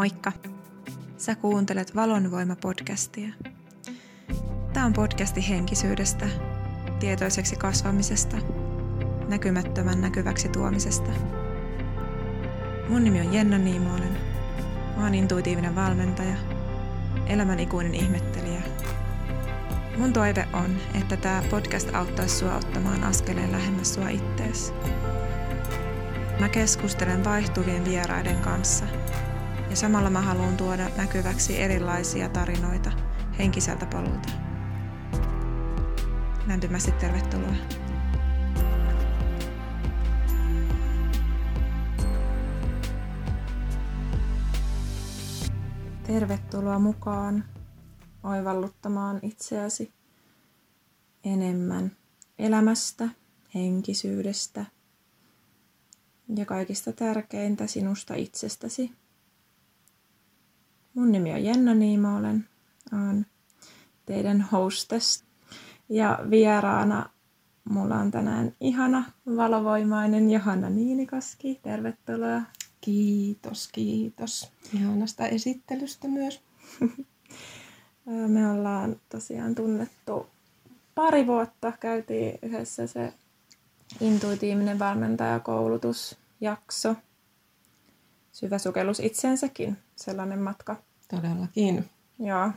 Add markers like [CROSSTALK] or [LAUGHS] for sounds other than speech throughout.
Moikka! Sä kuuntelet Valonvoima-podcastia. Tämä on podcasti henkisyydestä, tietoiseksi kasvamisesta, näkymättömän näkyväksi tuomisesta. Mun nimi on Jenna Niimoinen. Mä oon intuitiivinen valmentaja, elämän ikuinen ihmettelijä. Mun toive on, että tämä podcast auttaisi sua ottamaan askeleen lähemmäs sua ittees. Mä keskustelen vaihtuvien vieraiden kanssa – ja samalla mä haluan tuoda näkyväksi erilaisia tarinoita henkiseltä polulta. Lämpimästi tervetuloa. Tervetuloa mukaan oivalluttamaan itseäsi enemmän elämästä, henkisyydestä ja kaikista tärkeintä sinusta itsestäsi. Mun nimi on Jenna Niimolen, olen teidän hostess. Ja vieraana mulla on tänään ihana valovoimainen Johanna Niinikoski. Tervetuloa. Kiitos, kiitos. Ihanasta esittelystä myös. [LAUGHS] Me ollaan tosiaan tunnettu pari vuotta. Käytiin yhdessä se intuitiivinen valmentajakoulutusjakso. Syvä sukellus itsensäkin sellainen matka. Todellakin. Joo.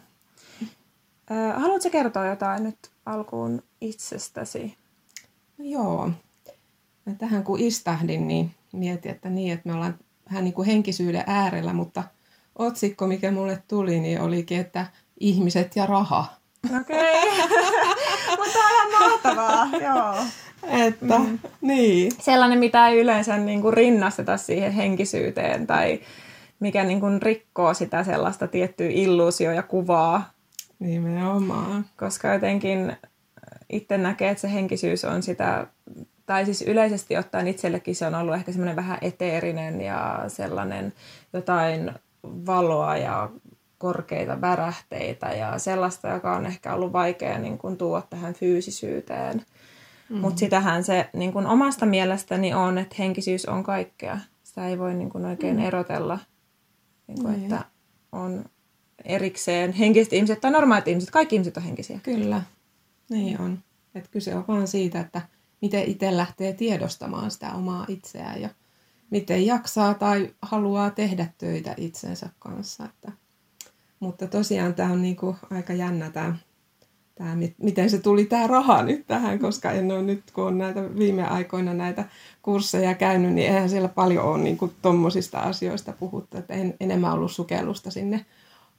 haluatko kertoa jotain nyt alkuun itsestäsi? No joo. Tähän kun istahdin, niin mietin, että niin, että me ollaan vähän niin kuin henkisyyden äärellä, mutta otsikko, mikä mulle tuli, niin olikin, että ihmiset ja raha. Okei. [LAUGHS] Okay. mutta on ihan mahtavaa, joo. Että, mm. niin. Sellainen, mitä ei yleensä niin kuin rinnasteta siihen henkisyyteen tai mikä niin kuin rikkoo sitä sellaista tiettyä illuusio ja kuvaa. Nimenomaan. Koska jotenkin itse näkee, että se henkisyys on sitä, tai siis yleisesti ottaen itsellekin se on ollut ehkä semmoinen vähän eteerinen ja sellainen jotain valoa ja korkeita värähteitä ja sellaista, joka on ehkä ollut vaikea niin kuin tuoda tähän fyysisyyteen. Mm-hmm. Mutta sitähän se niin kuin omasta mielestäni on, että henkisyys on kaikkea. Sitä ei voi niin kuin oikein mm. erotella niin kuin, niin. että on erikseen henkiset ihmiset tai normaalit ihmiset. Kaikki ihmiset on henkisiä. Kyllä, niin on. Että kyse on vaan siitä, että miten itse lähtee tiedostamaan sitä omaa itseään ja miten jaksaa tai haluaa tehdä töitä itsensä kanssa. Että, mutta tosiaan tämä on niinku aika jännä tämä, tämä, miten se tuli tämä raha nyt tähän, koska en ole nyt, kun on näitä viime aikoina näitä kursseja käynyt, niin eihän siellä paljon ole niin tuommoisista asioista puhuttu. Että en, enemmän ollut sukellusta sinne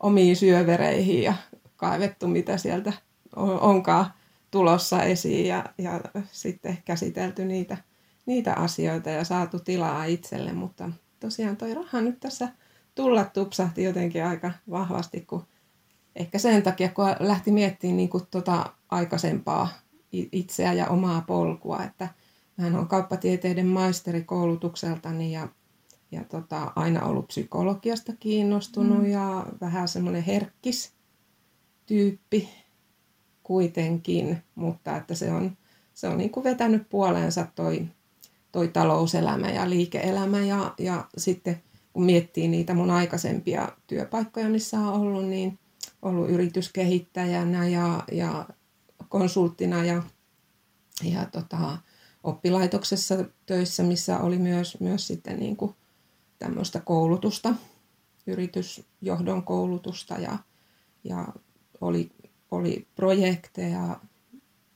omiin syövereihin ja kaivettu, mitä sieltä on, onkaan tulossa esiin ja, ja sitten käsitelty niitä, niitä asioita ja saatu tilaa itselle. Mutta tosiaan toi raha nyt tässä tulla tupsahti jotenkin aika vahvasti, kun ehkä sen takia, kun lähti miettimään niin kuin tota aikaisempaa itseä ja omaa polkua, että – Hän on kauppatieteiden maisteri koulutukseltani ja, ja tota, aina ollut psykologiasta kiinnostunut mm. ja vähän semmoinen herkkis tyyppi kuitenkin, mutta että se on, se on niin kuin vetänyt puoleensa toi, toi talouselämä ja liike-elämä ja, ja sitten kun miettii niitä mun aikaisempia työpaikkoja, missä on ollut, niin ollut yrityskehittäjänä ja, ja konsulttina ja, ja tota, oppilaitoksessa töissä, missä oli myös, myös sitten niin kuin tämmöistä koulutusta, yritysjohdon koulutusta ja, ja oli, oli projekteja,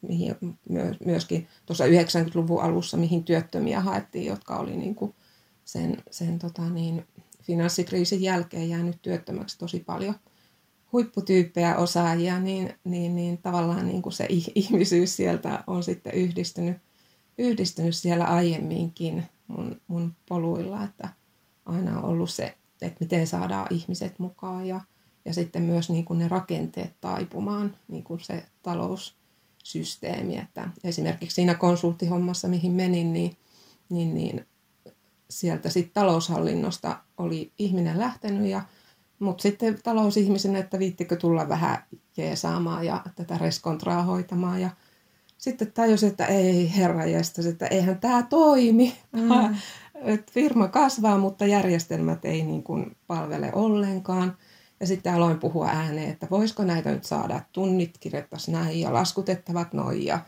mihin myöskin tuossa 90-luvun alussa, mihin työttömiä haettiin, jotka oli niin kuin sen, sen tota niin, finanssikriisin jälkeen jäänyt työttömäksi tosi paljon huipputyyppejä osaajia, niin, niin, niin tavallaan niin kuin se ihmisyys sieltä on sitten yhdistynyt yhdistynyt siellä aiemminkin mun, mun poluilla, että aina on ollut se, että miten saadaan ihmiset mukaan ja, ja sitten myös niin kuin ne rakenteet taipumaan, niin kuin se taloussysteemi. Että esimerkiksi siinä konsulttihommassa, mihin menin, niin, niin, niin sieltä sitten taloushallinnosta oli ihminen lähtenyt ja mutta sitten talousihmisenä, että viittikö tulla vähän jeesaamaan ja tätä reskontraa hoitamaan ja sitten tajusin, että ei herra jästäs, että eihän tämä toimi. Mm. [LAUGHS] että firma kasvaa, mutta järjestelmät ei niin kuin palvele ollenkaan. Ja sitten aloin puhua ääneen, että voisiko näitä nyt saada, tunnit kirjoittaisi näin ja laskutettavat noin ja,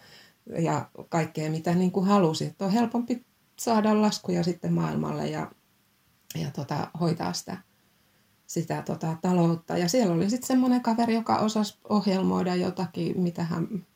ja kaikkea mitä niin kuin halusin. Että on helpompi saada laskuja sitten maailmalle ja, ja tota, hoitaa sitä, sitä tota, taloutta. Ja siellä oli sitten semmoinen kaveri, joka osasi ohjelmoida jotakin, mitä hän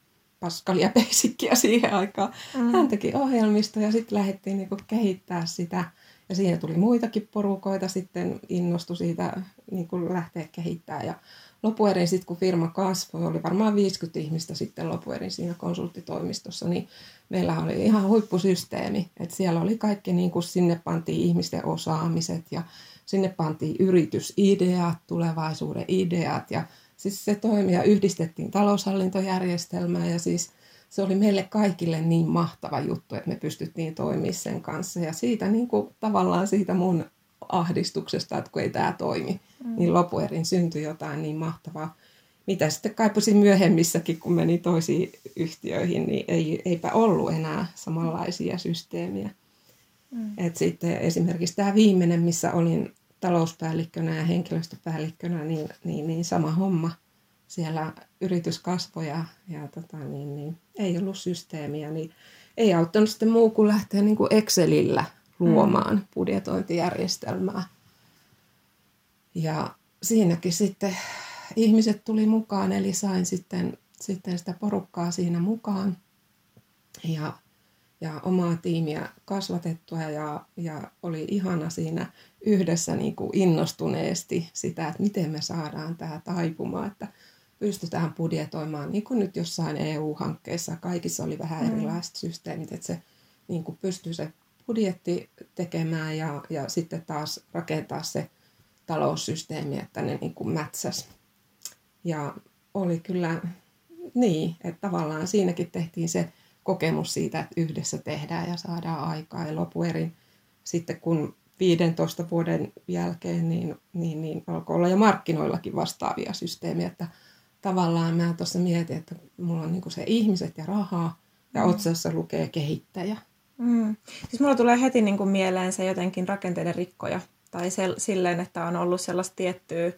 Pascalia Basickia siihen aikaan. Mm. Hän teki ohjelmista ja sitten lähdettiin niinku kehittää sitä. Ja siinä tuli muitakin porukoita sitten innostui siitä niinku lähteä kehittämään. Ja lopuerin sitten kun firma kasvoi, oli varmaan 50 ihmistä sitten lopuerin siinä konsulttitoimistossa, niin meillä oli ihan huippusysteemi. Että siellä oli kaikki, niin kuin sinne pantiin ihmisten osaamiset ja sinne pantiin yritysideat, tulevaisuuden ideat ja siis se toimi ja yhdistettiin taloushallintojärjestelmää ja siis se oli meille kaikille niin mahtava juttu, että me pystyttiin toimimaan sen kanssa. Ja siitä niin kuin, tavallaan siitä mun ahdistuksesta, että kun ei tämä toimi, mm. niin lopuerin syntyi jotain niin mahtavaa. Mitä sitten kaipasin myöhemmissäkin, kun meni toisiin yhtiöihin, niin ei, eipä ollut enää samanlaisia systeemiä. Mm. Et sitten esimerkiksi tämä viimeinen, missä olin talouspäällikkönä ja henkilöstöpäällikkönä, niin, niin, niin sama homma. Siellä yritys kasvoi ja, ja tota, niin, niin, ei ollut systeemiä, niin ei auttanut sitten muu kuin lähteä niin kuin Excelillä luomaan mm. budjetointijärjestelmää. Ja siinäkin sitten ihmiset tuli mukaan, eli sain sitten, sitten sitä porukkaa siinä mukaan. Ja ja omaa tiimiä kasvatettua ja, ja oli ihana siinä yhdessä niin kuin innostuneesti sitä, että miten me saadaan tämä taipumaan, että pystytään budjetoimaan, niin kuin nyt jossain EU-hankkeessa, kaikissa oli vähän mm. erilaiset systeemit, että se niin kuin pystyy se budjetti tekemään ja, ja sitten taas rakentaa se taloussysteemi, että ne niin kuin mätsäs. Ja oli kyllä niin, että tavallaan siinäkin tehtiin se kokemus siitä, että yhdessä tehdään ja saadaan aikaa. Ja lopuerin sitten kun 15 vuoden jälkeen, niin, niin, niin alkoi olla jo markkinoillakin vastaavia systeemiä, että tavallaan mä tuossa mietin, että mulla on niinku se ihmiset ja rahaa ja mm. otsassa lukee kehittäjä. Mm. Siis mulla tulee heti niinku mieleen se jotenkin rakenteiden rikkoja tai se, silleen, että on ollut sellaista tiettyä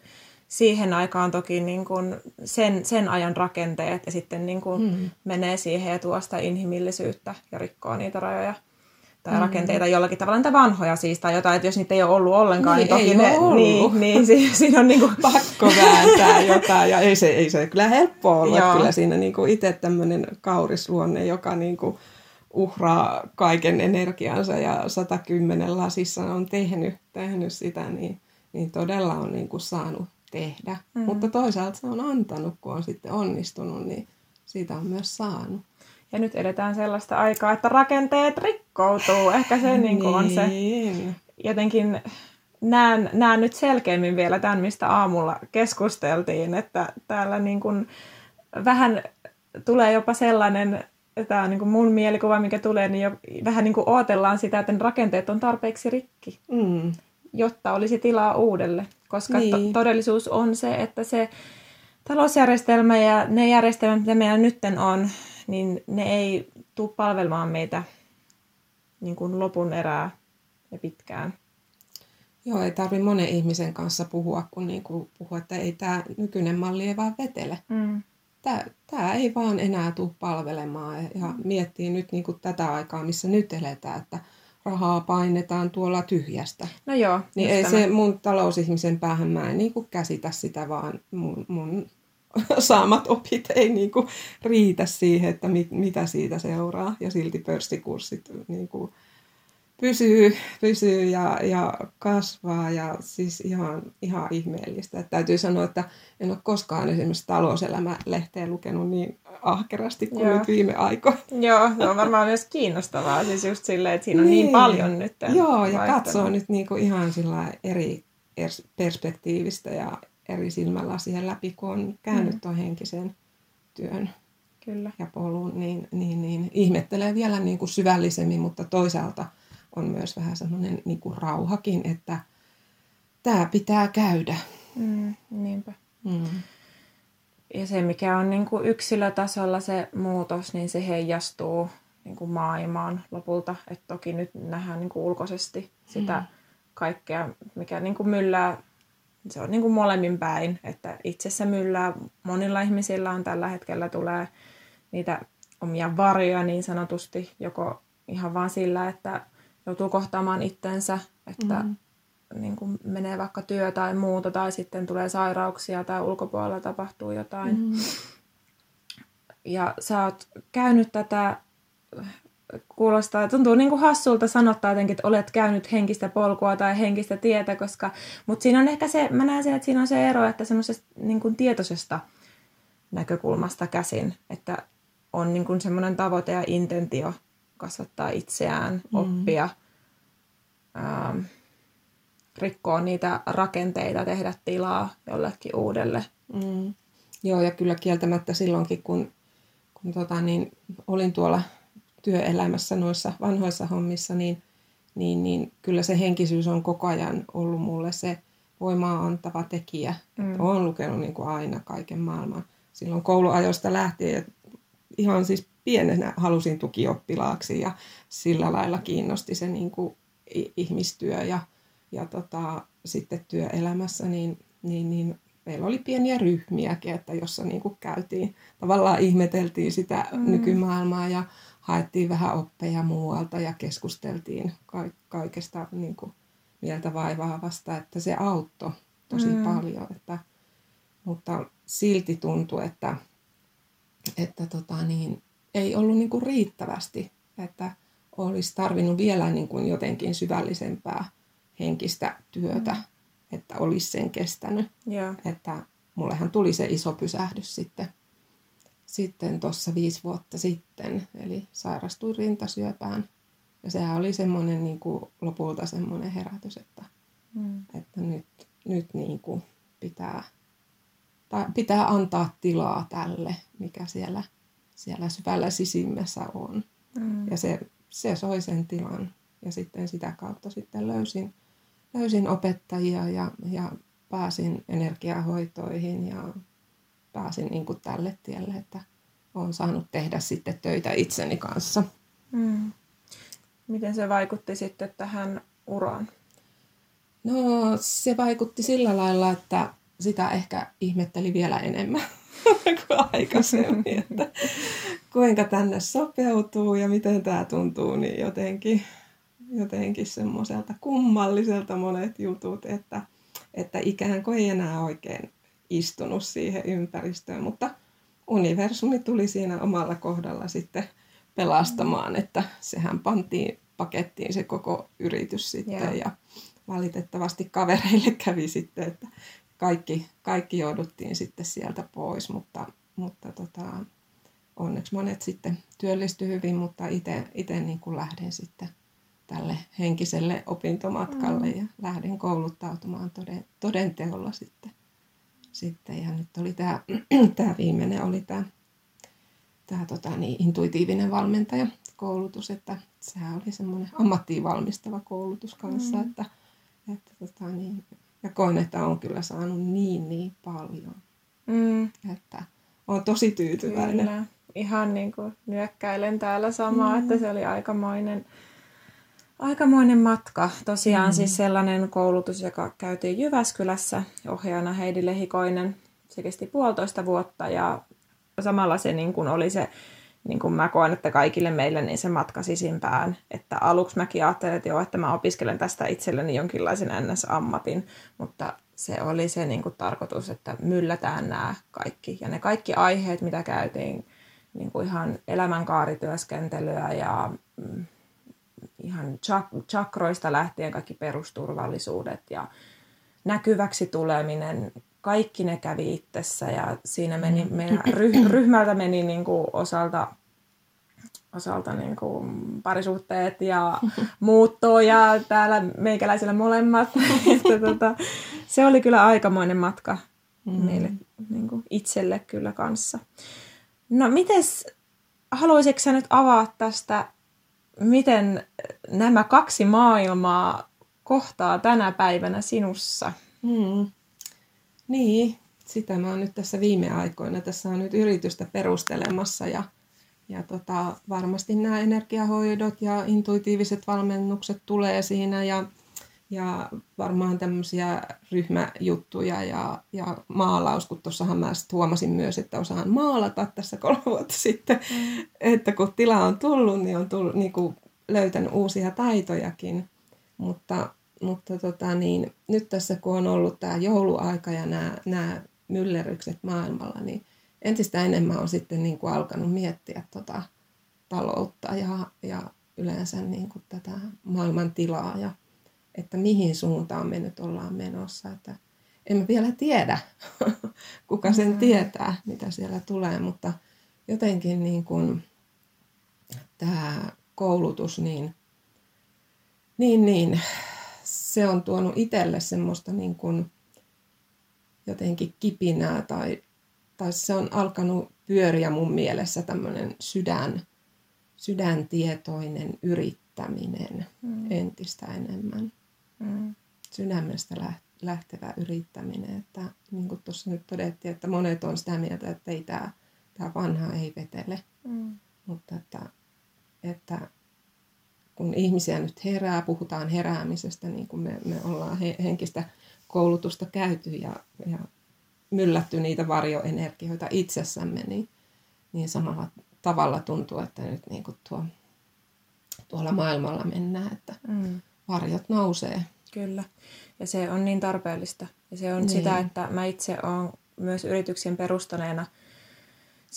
siihen aikaan toki niin kuin sen, sen ajan rakenteet ja sitten niin kuin mm. menee siihen ja tuo sitä inhimillisyyttä ja rikkoo niitä rajoja tai mm. rakenteita jollakin tavalla, niitä vanhoja siis, tai jotain, että jos niitä ei ole ollut ollenkaan, niin, niin toki ne, ollut. niin, niin si, [LAUGHS] siinä on niin kuin... pakko vääntää jotain, ja ei se, ei se kyllä helppoa ollut, kyllä siinä niin kuin itse tämmöinen kaurisluonne, joka niin kuin uhraa kaiken energiansa ja 110 lasissa on tehnyt, tehnyt sitä, niin, niin todella on niin kuin saanut tehdä. Mm. Mutta toisaalta se on antanut, kun on sitten onnistunut, niin siitä on myös saanut. Ja nyt edetään sellaista aikaa, että rakenteet rikkoutuu. Ehkä se niin kuin on se niin. jotenkin näen, näen nyt selkeämmin vielä tämän, mistä aamulla keskusteltiin, että täällä niin kuin vähän tulee jopa sellainen, tämä on niin kuin mun mielikuva, mikä tulee, niin jo vähän niin kuin odotellaan sitä, että rakenteet on tarpeeksi rikki, mm. jotta olisi tilaa uudelle. Koska niin. to- todellisuus on se, että se talousjärjestelmä ja ne järjestelmät, mitä meillä nyt on, niin ne ei tule palvelemaan meitä niin kuin lopun erää ja pitkään. Joo, ei tarvitse monen ihmisen kanssa puhua, kun niin kuin puhua, että ei tämä nykyinen malli ei vaan vetele. Mm. Tämä, tämä ei vaan enää tule palvelemaan. Ja miettii nyt niin kuin tätä aikaa, missä nyt eletään, että rahaa painetaan tuolla tyhjästä. No joo. Niin ei tämä. se mun talousihmisen päähän, mä en niin kuin käsitä sitä, vaan mun, mun [LAUGHS] saamat opit ei niin kuin riitä siihen, että mit, mitä siitä seuraa. Ja silti pörssikurssit niin kuin pysyy, pysyy ja, ja kasvaa ja siis ihan, ihan ihmeellistä. Että täytyy sanoa, että en ole koskaan esimerkiksi talouselämä-lehteä lukenut niin ahkerasti kuin Joo. nyt viime aikoina. Joo, se on varmaan myös kiinnostavaa, siis just silleen, että siinä on niin, niin paljon nyt. Joo, ja katsoo nyt niinku ihan sillä eri perspektiivistä ja eri silmälasien läpi, kun on käynyt mm. tuon henkisen työn Kyllä. ja polun, niin, niin, niin ihmettelee vielä niin kuin syvällisemmin, mutta toisaalta on myös vähän semmoinen niin kuin rauhakin, että tämä pitää käydä. Mm, niinpä. Mm. Ja se, mikä on niin kuin yksilötasolla se muutos, niin se heijastuu niin kuin maailmaan lopulta. Et toki nyt nähdään niin kuin ulkoisesti sitä mm. kaikkea, mikä niin kuin myllää. Se on niin kuin molemmin päin, että itsessä myllää. Monilla ihmisillä on tällä hetkellä tulee niitä omia varjoja niin sanotusti, joko ihan vaan sillä, että joutuu kohtaamaan itsensä, että mm. niin kuin menee vaikka työ tai muuta, tai sitten tulee sairauksia tai ulkopuolella tapahtuu jotain. Mm. Ja sä oot käynyt tätä, kuulostaa, tuntuu niin kuin hassulta sanottaa jotenkin, että olet käynyt henkistä polkua tai henkistä tietä, koska, mutta siinä on ehkä se, mä näen sen, että siinä on se ero, että semmoisesta niin kuin tietoisesta näkökulmasta käsin, että on niin kuin semmoinen tavoite ja intentio kasvattaa itseään, mm. oppia, ähm, rikkoa niitä rakenteita, tehdä tilaa jollekin uudelle. Mm. Joo, ja kyllä kieltämättä silloinkin, kun, kun tota, niin, olin tuolla työelämässä noissa vanhoissa hommissa, niin, niin, niin kyllä se henkisyys on koko ajan ollut mulle se voimaa antava tekijä. Mm. Olen lukenut niin kuin aina kaiken maailman. Silloin kouluajoista lähtien ihan siis pienenä halusin tukioppilaaksi ja sillä lailla kiinnosti se niin kuin ihmistyö ja, ja tota, sitten työelämässä, niin, niin, niin meillä oli pieniä ryhmiäkin, että jossa niin kuin käytiin, tavallaan ihmeteltiin sitä mm. nykymaailmaa ja haettiin vähän oppeja muualta ja keskusteltiin ka- kaikesta niin kuin mieltä vaivaavasta, että se auttoi tosi mm. paljon. Että, mutta silti tuntui, että, että tota niin, ei ollut niin kuin riittävästi, että olisi tarvinnut vielä niin kuin jotenkin syvällisempää henkistä työtä, mm. että olisi sen kestänyt. Yeah. Että mullehan tuli se iso pysähdys sitten sitten tuossa viisi vuotta sitten, eli sairastuin rintasyöpään. Ja sehän oli semmoinen niin kuin, lopulta semmoinen herätys, että, mm. että nyt, nyt niin kuin pitää, tai pitää antaa tilaa tälle, mikä siellä, siellä syvällä sisimmässä on. Mm. Ja se, se soi sen tilan. Ja sitten sitä kautta sitten löysin, löysin opettajia ja, ja pääsin energiahoitoihin ja pääsin niin kuin tälle tielle, että olen saanut tehdä sitten töitä itseni kanssa. Mm. Miten se vaikutti sitten tähän uraan? No se vaikutti sillä lailla, että sitä ehkä ihmetteli vielä enemmän [LAUGHS] [LAUGHS] kuin aikaisemmin, että kuinka tänne sopeutuu ja miten tämä tuntuu, niin jotenkin, jotenkin semmoiselta kummalliselta monet jutut, että, että ikään kuin ei enää oikein istunut siihen ympäristöön, mutta universumi tuli siinä omalla kohdalla sitten pelastamaan, että sehän pantiin pakettiin se koko yritys sitten yeah. ja valitettavasti kavereille kävi sitten, että kaikki, kaikki jouduttiin sitten sieltä pois, mutta, mutta tota, onneksi monet sitten työllistyi hyvin, mutta itse niin kuin lähden sitten tälle henkiselle opintomatkalle mm. ja lähden kouluttautumaan toden, todenteolla sitten sitten. Ja nyt oli tämä, [CLEARS THROAT] tämä viimeinen oli tämä, tämä tota, niin, intuitiivinen valmentaja koulutus, että sehän oli semmoinen ammattiin valmistava koulutus kanssa, mm. että, että tota, niin, ja koen, että on kyllä saanut niin niin paljon, mm. että on tosi tyytyväinen. Kyllä. Ihan niin kuin nyökkäilen täällä samaa, mm. että se oli aikamoinen Aikamoinen matka. Tosiaan mm. siis sellainen koulutus, joka käytiin Jyväskylässä ohjaajana Heidi Lehikoinen. Se kesti puolitoista vuotta ja samalla se niin kuin oli se, niin kuin mä koen, että kaikille meille niin se matka sisimpään. Että aluksi mäkin ajattelin, että joo, että mä opiskelen tästä itselleni jonkinlaisen NS-ammatin, mutta se oli se niin kuin tarkoitus, että myllätään nämä kaikki. Ja ne kaikki aiheet, mitä käytiin, niin kuin ihan elämänkaarityöskentelyä ja mm, ihan chak- chakroista lähtien kaikki perusturvallisuudet ja näkyväksi tuleminen, kaikki ne kävi itsessä ja siinä meni, mm. meidän ryh- [CLEARS THROAT] ryhmältä meni niin kuin osalta, osalta niin kuin parisuhteet ja [LAUGHS] muutto ja täällä meikäläisillä molemmat. [LAUGHS] että tota, se oli kyllä aikamoinen matka mm. meille niin kuin itselle kyllä kanssa. No mites, haluaisitko sä nyt avaa tästä miten nämä kaksi maailmaa kohtaa tänä päivänä sinussa? Hmm. Niin, sitä mä oon nyt tässä viime aikoina. Tässä on nyt yritystä perustelemassa ja, ja tota, varmasti nämä energiahoidot ja intuitiiviset valmennukset tulee siinä ja, ja varmaan tämmöisiä ryhmäjuttuja ja, ja maalaus, kun tuossahan mä sit huomasin myös, että osaan maalata tässä kolme vuotta [LAUGHS] sitten, mm. että kun tila on tullut, niin on tullut, niin kuin löytänyt uusia taitojakin, mutta, mutta tota niin, nyt tässä kun on ollut tämä jouluaika ja nämä, nämä myllerrykset maailmalla, niin entistä enemmän on sitten niin kuin alkanut miettiä tota taloutta ja, ja yleensä niin kuin tätä maailman tilaa ja että mihin suuntaan me nyt ollaan menossa. Että emme vielä tiedä, [LAUGHS] kuka sen mm. tietää, mitä siellä tulee, mutta jotenkin niin kuin tämä koulutus, niin, niin, niin se on tuonut itselle semmoista niin kuin jotenkin kipinää tai tai se on alkanut pyöriä mun mielessä tämmöinen sydän, sydäntietoinen yrittäminen mm. entistä enemmän. Mm. Sydämestä lähtevä yrittäminen. Että, niin kuin tuossa nyt todettiin, että monet on sitä mieltä, että ei tämä, tämä vanha ei vetele. Mm. Mutta että, että kun ihmisiä nyt herää, puhutaan heräämisestä, niin kuin me, me ollaan he, henkistä koulutusta käyty ja, ja myllätty niitä varjoenergioita itsessämme, niin, niin samalla tavalla tuntuu, että nyt niin kuin tuo, tuolla maailmalla mennään, että mm. varjot nousee. Kyllä. Ja se on niin tarpeellista. Ja se on niin. sitä, että mä itse olen myös yrityksen perustaneena.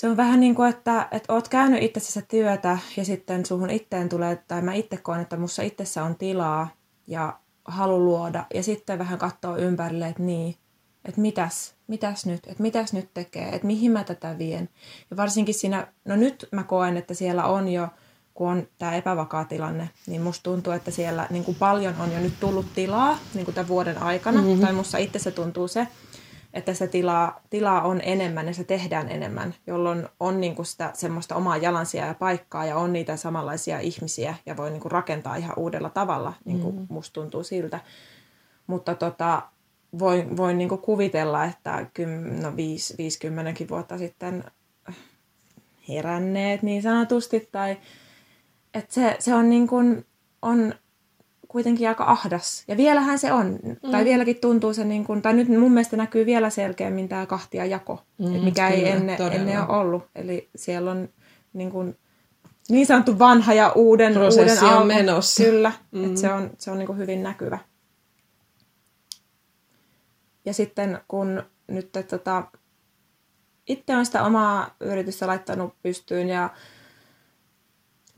Se on vähän niin kuin, että, että oot käynyt itsessäsi työtä ja sitten suhun itteen tulee, tai mä itse koen, että mussa itsessä on tilaa ja halu luoda. Ja sitten vähän katsoo ympärille, että niin, että mitäs, mitäs nyt, että mitäs nyt tekee, että mihin mä tätä vien. Ja varsinkin siinä, no nyt mä koen, että siellä on jo, kun on tämä epävakaa tilanne, niin musta tuntuu, että siellä niin kuin paljon on jo nyt tullut tilaa niin kuin tämän vuoden aikana. Mm-hmm. Tai musta itse se tuntuu se, että se tilaa, tilaa on enemmän ja se tehdään enemmän, jolloin on niin kuin sitä semmoista omaa jalansia ja paikkaa ja on niitä samanlaisia ihmisiä ja voi niin kuin rakentaa ihan uudella tavalla, niin kuin mm-hmm. musta tuntuu siltä. Mutta tota, voin, voin niin kuvitella, että no 50 vuotta sitten heränneet niin sanotusti, tai että se, se on, niin kuin, on kuitenkin aika ahdas. Ja vielähän se on, mm. tai vieläkin tuntuu se, niin kuin, tai nyt mun mielestä näkyy vielä selkeämmin tämä kahtia jako, mm, mikä kyllä, ei ennen, ennen ole ollut. Eli siellä on niin, kuin, niin sanottu vanha ja uuden, Prosessi uuden alku. on menossa. Kyllä, mm. että se on, se on niin kuin hyvin näkyvä. Ja sitten kun nyt tota, itse on sitä omaa yritystä laittanut pystyyn ja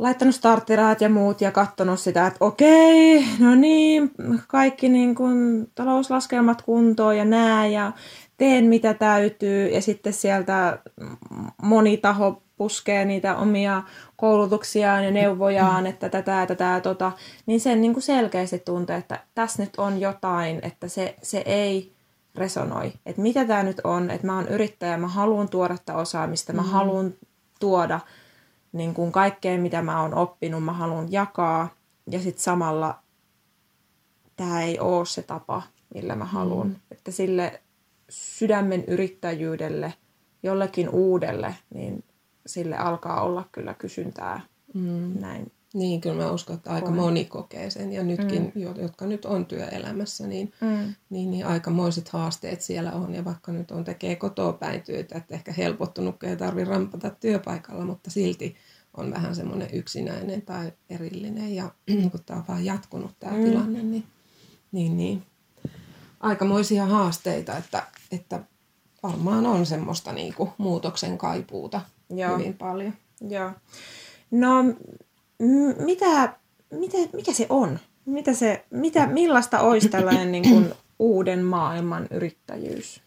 laittanut starttirahat ja muut ja katsonut sitä, että okei, no niin, kaikki niin kuin talouslaskelmat kuntoon ja nää ja teen mitä täytyy ja sitten sieltä moni taho puskee niitä omia koulutuksiaan ja neuvojaan, että tätä, tätä, tota, niin sen niin kuin selkeästi tuntee, että tässä nyt on jotain, että se, se ei resonoi. Että mitä tämä nyt on, että mä oon yrittäjä, mä haluan tuoda tätä osaamista, mä mm. haluan tuoda niin kuin kaikkea, mitä mä oon oppinut, mä haluan jakaa. Ja sitten samalla tämä ei ole se tapa, millä mä haluan. Mm. Että sille sydämen yrittäjyydelle, jollekin uudelle, niin sille alkaa olla kyllä kysyntää mm. näin niin, kyllä mä uskon, että aika moni kokee sen. Ja nytkin, mm. jotka nyt on työelämässä, niin, mm. niin, niin aikamoiset haasteet siellä on. Ja vaikka nyt on tekee kotoa päin työtä, että ehkä helpottunut, kun ei tarvitse rampata työpaikalla, mutta silti on vähän semmoinen yksinäinen tai erillinen. Ja [CLEARS THROAT] kun tämä on vaan jatkunut tämä mm. tilanne, niin, niin, niin aikamoisia haasteita, että, että varmaan on semmoista niin kuin muutoksen kaipuuta Joo. hyvin paljon. Joo. No mitä, mitä, mikä se on? Mitä se, mitä, millaista olisi tällainen niin kuin uuden maailman yrittäjyys?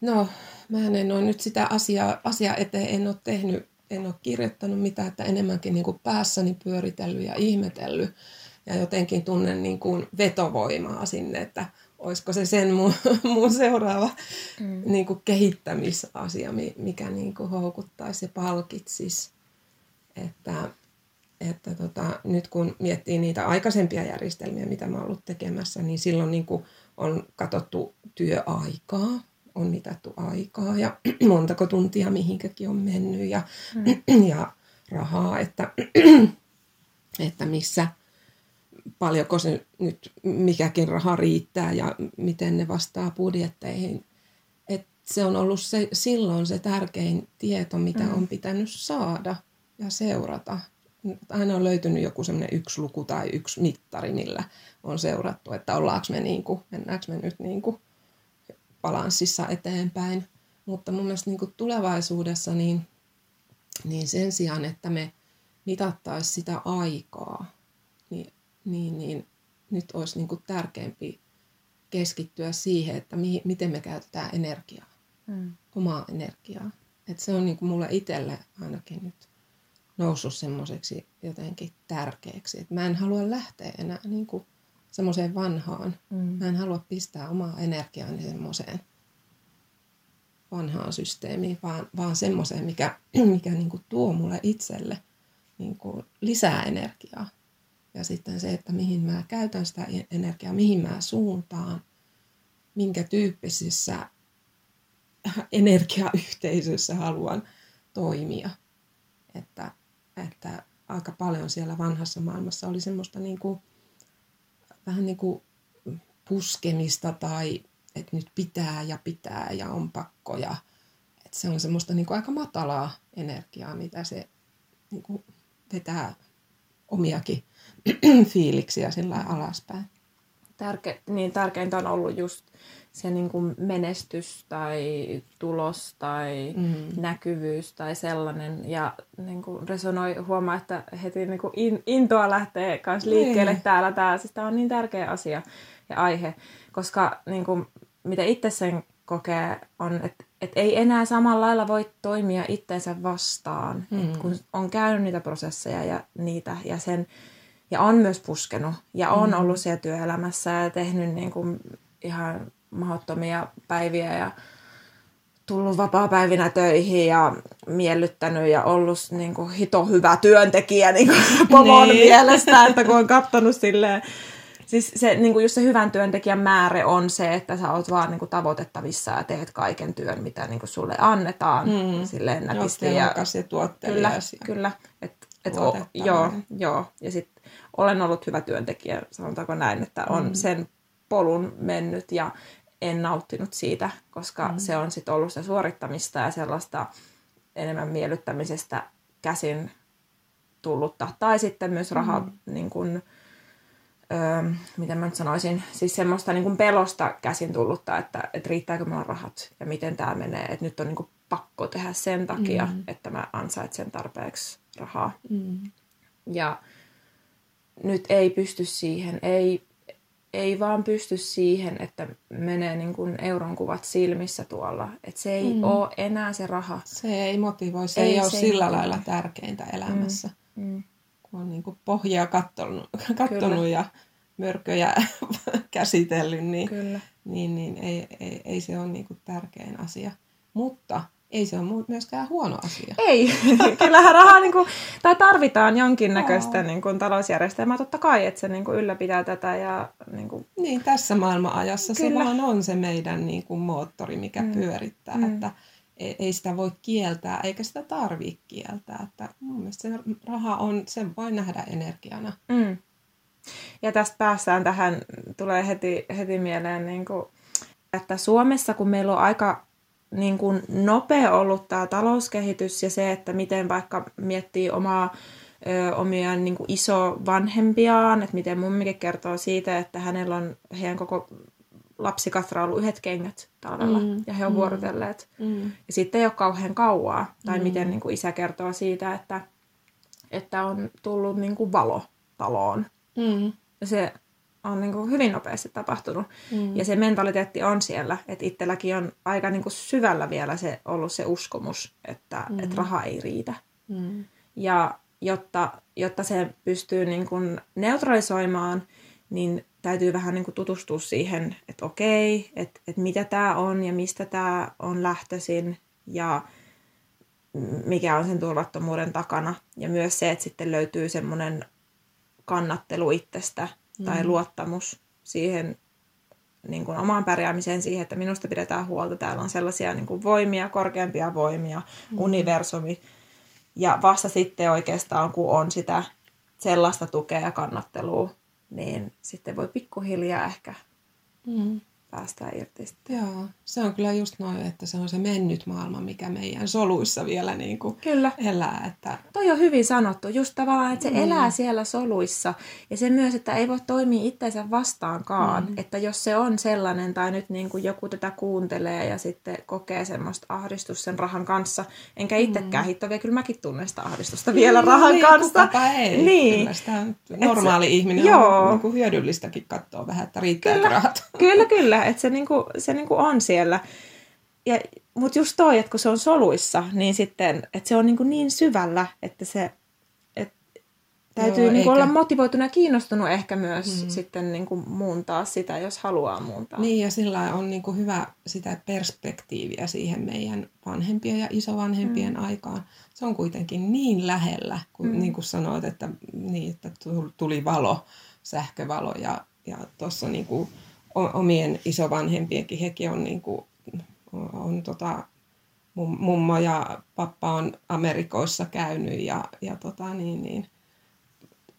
No, mä en ole nyt sitä asiaa, asiaa eteen, en ole tehnyt, en ole kirjoittanut mitään, että enemmänkin niin kuin päässäni pyöritellyt ja ihmetellyt. Ja jotenkin tunnen niin kuin vetovoimaa sinne, että olisiko se sen mun, [LAUGHS] mun seuraava mm. niin kuin kehittämisasia, mikä niin kuin houkuttaisi ja palkitsisi. Että, että tota, nyt kun miettii niitä aikaisempia järjestelmiä, mitä mä oon ollut tekemässä, niin silloin niin kuin on katsottu työaikaa. on mitattu aikaa ja [CLEARS THROAT] montako tuntia mihinkäkin on mennyt ja, mm. [CLEARS THROAT] ja rahaa, että, [CLEARS THROAT] että missä, paljonko se nyt mikäkin raha riittää ja miten ne vastaa budjetteihin. Et se on ollut se, silloin se tärkein tieto, mitä mm. on pitänyt saada ja seurata. Aina on löytynyt joku semmoinen yksi luku tai yksi mittari, millä on seurattu, että ollaanko me, niin kuin, mennäänkö me nyt niin kuin balanssissa eteenpäin. Mutta mun mielestä niin kuin tulevaisuudessa niin, niin sen sijaan, että me mitattaisiin sitä aikaa, niin, niin, niin nyt olisi niin kuin tärkeämpi keskittyä siihen, että mihin, miten me käytetään energiaa, mm. omaa energiaa. Et se on niin kuin mulle itselle ainakin nyt noussut semmoiseksi jotenkin tärkeäksi. Et mä en halua lähteä enää niin kuin semmoiseen vanhaan. Mm. Mä en halua pistää omaa energiaani semmoiseen vanhaan systeemiin, vaan, vaan semmoiseen, mikä, [CLEARS THROAT] mikä niin kuin tuo mulle itselle niin kuin lisää energiaa. Ja sitten se, että mihin mä käytän sitä energiaa, mihin mä suuntaan, minkä tyyppisissä [CLEARS THROAT] energiayhteisöissä haluan toimia. Että, että aika paljon siellä vanhassa maailmassa oli semmoista niin kuin, vähän niin kuin puskemista tai että nyt pitää ja pitää ja on pakko. Ja, että se on semmoista niin kuin aika matalaa energiaa, mitä se niin kuin vetää omiakin [CLEARS THROAT] fiiliksiä sillä alaspäin. Tärke, niin tärkeintä on ollut just se niin kuin menestys tai tulos tai mm. näkyvyys tai sellainen. Ja niin kuin resonoi, huomaa, että heti niin kuin in, intoa lähtee myös liikkeelle niin. täällä. Tämä, siis tämä on niin tärkeä asia ja aihe, koska niin kuin, mitä itse sen kokee on, että, että ei enää samalla lailla voi toimia itsensä vastaan, mm. että kun on käynyt niitä prosesseja ja niitä ja sen ja on myös puskenut ja on mm. ollut siellä työelämässä ja tehnyt niin kuin ihan mahdottomia päiviä ja tullut vapaa-päivinä töihin ja miellyttänyt ja ollut niin kuin hito hyvä työntekijä niin kuin [LAUGHS] pomon niin. mielestä, että kun on katsonut silleen, Siis se, niin kuin just se hyvän työntekijän määrä on se, että sä oot vaan niin kuin tavoitettavissa ja teet kaiken työn, mitä niin kuin sulle annetaan. Mm. Silleen nätisti. Ja, ja Kyllä, kyllä. Et, et o, joo, joo. Ja sitten olen ollut hyvä työntekijä, sanotaanko näin, että on mm. sen polun mennyt ja en nauttinut siitä, koska mm. se on sitten ollut se suorittamista ja sellaista enemmän miellyttämisestä käsin tullutta. Tai sitten myös raha, mm. niin kun, öö, miten mä nyt sanoisin, siis semmoista niin kun pelosta käsin tullutta, että, että riittääkö mulla rahat ja miten tämä menee. Että nyt on niin kun pakko tehdä sen takia, mm. että mä ansaitsen tarpeeksi rahaa. Mm. Ja nyt ei pysty siihen, ei ei vaan pysty siihen, että menee niin kuin euron kuvat silmissä tuolla. Että se ei mm. ole enää se raha. Se ei motivoi, se ei, ei ole se sillä ei lailla tärkeintä elämässä. Mm. Mm. Kun on niin kuin pohjaa kattonut, kattonut ja mörköjä [LAUGHS] käsitellyt, niin, Kyllä. niin, niin ei, ei, ei se ole niin kuin tärkein asia. Mutta ei se ole myöskään huono asia. Ei, [LAUGHS] kyllähän rahaa niin kuin, tai tarvitaan jonkinnäköistä niin kuin, talousjärjestelmää totta kai, että se niin kuin, ylläpitää tätä. Ja, niin, kuin... niin, tässä maailmanajassa Kyllä. se vaan on se meidän niin kuin, moottori, mikä mm. pyörittää, mm. että ei, ei sitä voi kieltää, eikä sitä tarvitse kieltää. Että mun mielestä se raha on, sen voi nähdä energiana. Mm. Ja tästä päästään tähän, tulee heti, heti mieleen, niin kuin, että Suomessa, kun meillä on aika niin kuin nopea ollut tämä talouskehitys ja se, että miten vaikka miettii omaa ö, omia niin kuin vanhempiaan, että miten mummikin kertoo siitä, että hänellä on heidän koko lapsikatra ollut yhdet kengät talvella mm, ja he on mm, vuorotelleet. Mm. Ja sitten ei ole kauhean kauaa. Tai mm. miten niin kuin isä kertoo siitä, että, että on tullut niin kuin valo taloon. Mm. Ja se on niin kuin hyvin nopeasti tapahtunut. Mm. Ja se mentaliteetti on siellä, että itselläkin on aika niin kuin syvällä vielä se ollut se uskomus, että, mm. että raha ei riitä. Mm. Ja jotta, jotta se pystyy niin kuin neutralisoimaan, niin täytyy vähän niin kuin tutustua siihen, että okei, että, että mitä tämä on ja mistä tämä on lähtöisin ja mikä on sen turvattomuuden takana. Ja myös se, että sitten löytyy semmoinen kannattelu itsestä tai mm. luottamus siihen niin kuin omaan pärjäämiseen siihen, että minusta pidetään huolta. Täällä on sellaisia niin kuin voimia, korkeampia voimia, mm. universumi. Ja vasta sitten oikeastaan, kun on sitä sellaista tukea ja kannattelua, niin sitten voi pikkuhiljaa ehkä mm päästään irti sitten. Joo, se on kyllä just noin, että se on se mennyt maailma, mikä meidän soluissa vielä niin kuin kyllä. elää. Että... Toi on hyvin sanottu, just tavallaan, että se mm. elää siellä soluissa. Ja se myös, että ei voi toimia itseensä vastaankaan. Mm. Että jos se on sellainen, tai nyt niin kuin joku tätä kuuntelee ja sitten kokee semmoista ahdistusta sen rahan kanssa, enkä itsekään mm. hittoa, kyllä mäkin tunnen sitä ahdistusta vielä niin, rahan niin, kanssa. ei. Niin. Kyllä sitä normaali se, ihminen joo. on niin kuin hyödyllistäkin katsoa vähän, että riittääkö rahat. Kyllä, kyllä että se, niinku, se niinku on siellä. Ja, mutta just toi, että kun se on soluissa, niin sitten, että se on niinku niin syvällä, että se et täytyy Joo, niinku olla motivoitunut ja kiinnostunut ehkä myös hmm. sitten niinku muuntaa sitä, jos haluaa muuntaa. Niin, ja sillä on niinku hyvä sitä perspektiiviä siihen meidän vanhempien ja isovanhempien hmm. aikaan. Se on kuitenkin niin lähellä, kun hmm. niin kuin sanoit, että, niin, että tuli valo, sähkövalo ja, ja tuossa niinku, omien isovanhempienkin, hekin on, niin kuin, on, tota, mummo ja pappa on Amerikoissa käynyt ja, ja tota, niin, niin,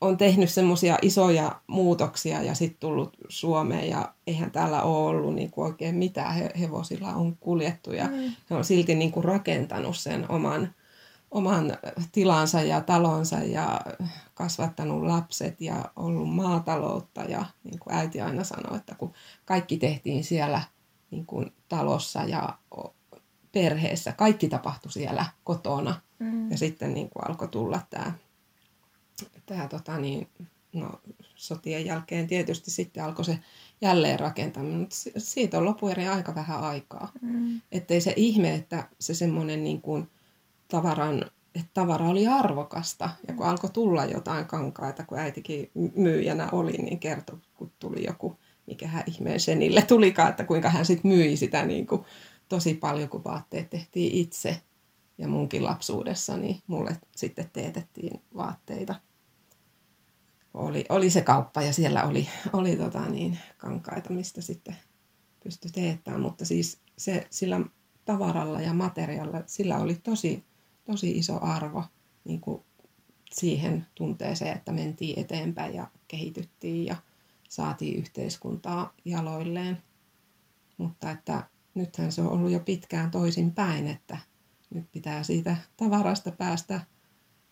on tehnyt semmoisia isoja muutoksia ja sitten tullut Suomeen ja eihän täällä ole ollut niin kuin oikein mitään. He, hevosilla on kuljettu ja mm. he on silti niin kuin rakentanut sen oman oman tilansa ja talonsa ja kasvattanut lapset ja ollut maataloutta. Ja niin kuin äiti aina sanoi, että kun kaikki tehtiin siellä niin kuin talossa ja perheessä, kaikki tapahtui siellä kotona. Mm. Ja sitten niin kuin alkoi tulla tämä, tämä tota niin, no, sotien jälkeen tietysti sitten alkoi se jälleenrakentaminen, mutta siitä on lopun aika vähän aikaa. Mm. Että ei se ihme, että se semmoinen niin kuin, tavaran, että tavara oli arvokasta. Ja kun alkoi tulla jotain kankaita, kun äitikin myyjänä oli, niin kertoi, kun tuli joku, mikä hän ihmeen senille tulikaan, että kuinka hän sitten myi sitä niin kuin tosi paljon, kun vaatteet tehtiin itse. Ja munkin lapsuudessa, niin mulle sitten teetettiin vaatteita. Oli, oli se kauppa ja siellä oli, oli tota niin, kankaita, mistä sitten pystyi teettämään. Mutta siis se, sillä tavaralla ja materiaalilla, sillä oli tosi tosi iso arvo niin kuin siihen tunteeseen, että mentiin eteenpäin ja kehityttiin ja saatiin yhteiskuntaa jaloilleen. Mutta että nythän se on ollut jo pitkään toisin päin, että nyt pitää siitä tavarasta päästä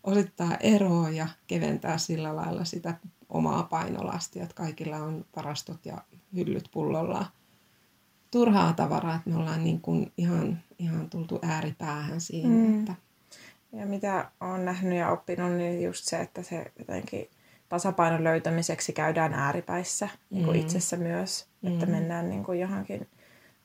osittain eroon ja keventää sillä lailla sitä omaa painolastia, että kaikilla on varastot ja hyllyt pullollaan turhaa tavaraa, että me ollaan niin kuin ihan, ihan tultu ääripäähän siihen, mm. että ja mitä olen nähnyt ja oppinut, niin just se, että se jotenkin tasapainon löytämiseksi käydään ääripäissä niin kuin mm. itsessä myös. Mm. Että mennään niin kuin johonkin,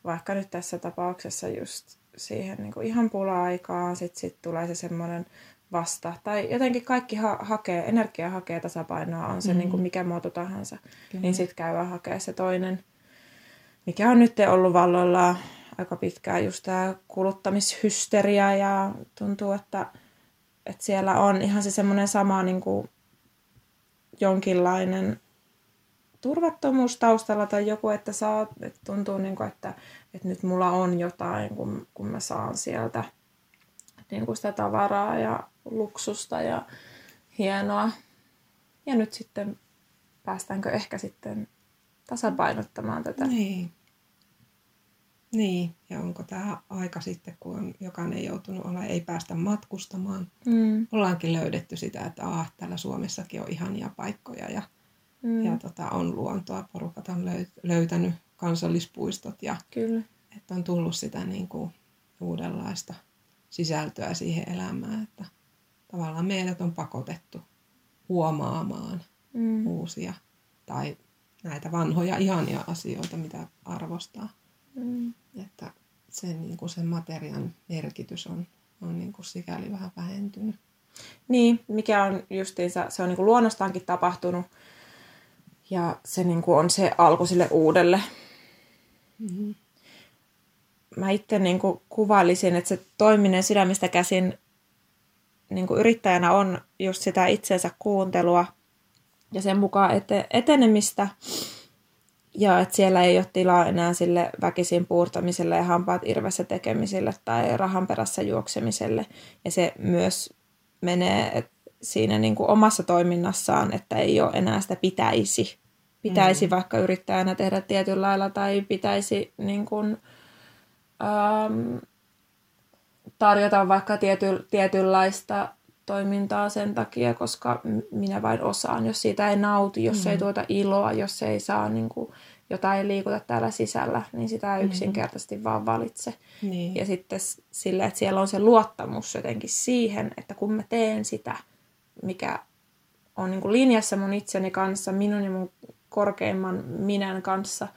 vaikka nyt tässä tapauksessa just siihen niin kuin ihan pula-aikaan, sitten sit tulee se semmoinen vasta. Tai jotenkin kaikki ha- hakee, energia hakee tasapainoa, on se mm. niin kuin mikä muoto tahansa. Kyllä. Niin sitten käydään hakea se toinen, mikä on nyt ollut valloillaan aika pitkään just tämä kuluttamishysteria ja tuntuu, että, että siellä on ihan se semmoinen sama niin kuin jonkinlainen turvattomuus taustalla tai joku, että, saa, että tuntuu, niin kuin, että, että nyt mulla on jotain, kun, kun mä saan sieltä niin kuin sitä tavaraa ja luksusta ja hienoa. Ja nyt sitten päästäänkö ehkä sitten tasapainottamaan tätä. Niin. Niin, ja onko tämä aika sitten, kun on jokainen joutunut olla, ei päästä matkustamaan. Mm. Ollaankin löydetty sitä, että ah, täällä Suomessakin on ihania paikkoja ja, mm. ja tota, on luontoa. Porukat on löytänyt kansallispuistot ja Kyllä. että on tullut sitä niin kuin, uudenlaista sisältöä siihen elämään. Että tavallaan meidät on pakotettu huomaamaan mm. uusia tai näitä vanhoja ihania asioita, mitä arvostaa. Mm. Että sen, niin kuin sen materian merkitys on, on niin kuin sikäli vähän vähentynyt. Niin, mikä on justiinsa, se on niin kuin luonnostaankin tapahtunut ja se niin kuin on se alku sille uudelle. Mm-hmm. Mä itse niin kuin kuvailisin, että se toiminen sydämistä käsin niin kuin yrittäjänä on just sitä itsensä kuuntelua ja sen mukaan ete- etenemistä ja että siellä ei ole tilaa enää sille väkisin puurtamiselle ja hampaat irvessä tekemiselle tai rahan perässä juoksemiselle. Ja se myös menee siinä niin kuin omassa toiminnassaan, että ei ole enää sitä pitäisi. Pitäisi mm. vaikka yrittäjänä tehdä tietyllä lailla tai pitäisi niin kuin, ähm, tarjota vaikka tiety, tietynlaista toimintaa sen takia, koska minä vain osaan. Jos siitä ei nauti, jos mm. ei tuota iloa, jos ei saa niin kuin, jotain liikuta täällä sisällä, niin sitä ei mm. yksinkertaisesti vaan valitse. Niin. Ja sitten sille, että siellä on se luottamus jotenkin siihen, että kun mä teen sitä, mikä on niin kuin linjassa mun itseni kanssa, minun ja mun korkeimman minän kanssa,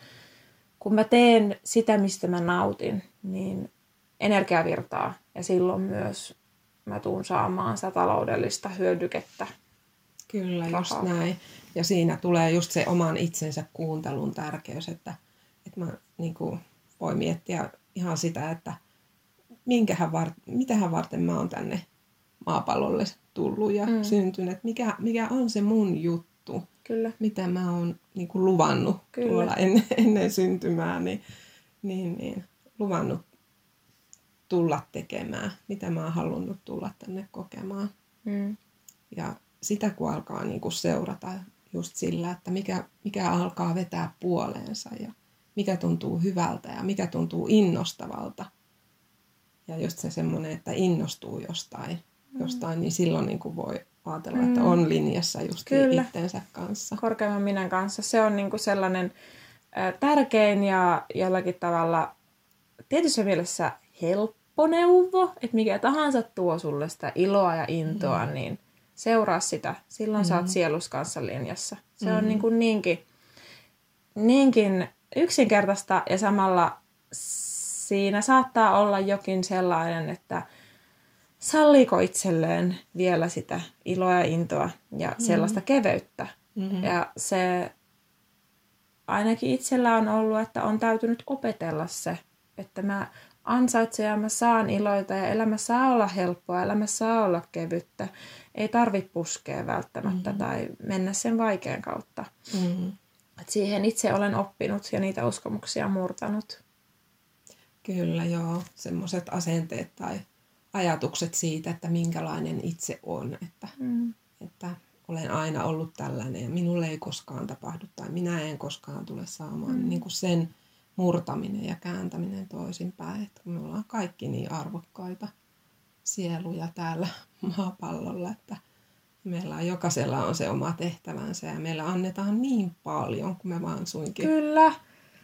kun mä teen sitä, mistä mä nautin, niin energia virtaa ja silloin myös mä tuun saamaan sitä taloudellista hyödykettä. Kyllä, rahaa. just näin. Ja siinä tulee just se oman itsensä kuuntelun tärkeys, että, että mä niin kuin, voi miettiä ihan sitä, että minkähän var, mitähän varten mä oon tänne maapallolle tullut ja mm. syntynyt, mikä, mikä on se mun juttu, Kyllä. mitä mä oon niin kuin luvannut Kyllä. tuolla ennen, ennen syntymää, niin, niin, niin luvannut tulla tekemään, mitä mä oon halunnut tulla tänne kokemaan. Mm. Ja sitä kun alkaa niin kuin seurata just sillä, että mikä, mikä alkaa vetää puoleensa ja mikä tuntuu hyvältä ja mikä tuntuu innostavalta. Ja just se semmoinen, että innostuu jostain, mm. jostain niin silloin niin kuin voi ajatella, mm. että on linjassa just Kyllä. itsensä kanssa. Korkeamman minän kanssa. Se on niin kuin sellainen äh, tärkein ja jollakin tavalla tietyssä mielessä helppo neuvo, että mikä tahansa tuo sulle sitä iloa ja intoa, mm. niin seuraa sitä. Silloin mm. sä oot sielus kanssa linjassa. Se mm. on niin kuin niinkin, niinkin yksinkertaista ja samalla siinä saattaa olla jokin sellainen, että salliiko itselleen vielä sitä iloa ja intoa ja mm. sellaista keveyttä. Mm-hmm. Ja se ainakin itsellä on ollut, että on täytynyt opetella se, että mä ansaitsen ja mä saan iloita ja elämä saa olla helppoa, elämä saa olla kevyttä. Ei tarvitse puskea välttämättä mm-hmm. tai mennä sen vaikean kautta. Mm-hmm. Et siihen itse olen oppinut ja niitä uskomuksia murtanut. Kyllä, joo. Semmoiset asenteet tai ajatukset siitä, että minkälainen itse on. Että, mm. että olen aina ollut tällainen ja minulle ei koskaan tapahdu tai minä en koskaan tule saamaan. Mm. Niin kuin sen murtaminen ja kääntäminen toisinpäin. Että me ollaan kaikki niin arvokkaita sieluja täällä [LAUGHS] maapallolla, että meillä on, jokaisella on se oma tehtävänsä ja meillä annetaan niin paljon, kun me vaan suinkin kyllä.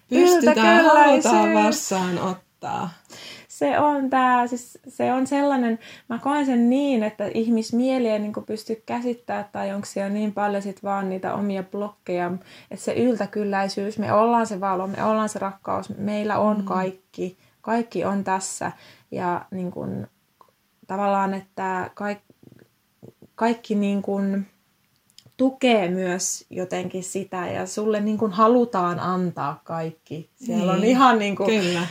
pystytään halutaan vastaanottaa se on tää, siis se on sellainen, mä koen sen niin, että ihmismieli ei niin pysty käsittämään tai onko siellä niin paljon sit vaan niitä omia blokkeja, että se yltäkylläisyys, me ollaan se valo, me ollaan se rakkaus, meillä on mm. kaikki, kaikki on tässä ja niin kun, tavallaan, että kaikki, kaikki niin kun, tukee myös jotenkin sitä ja sulle niin kun halutaan antaa kaikki. Siellä niin, on ihan niin kuin, Kyllä.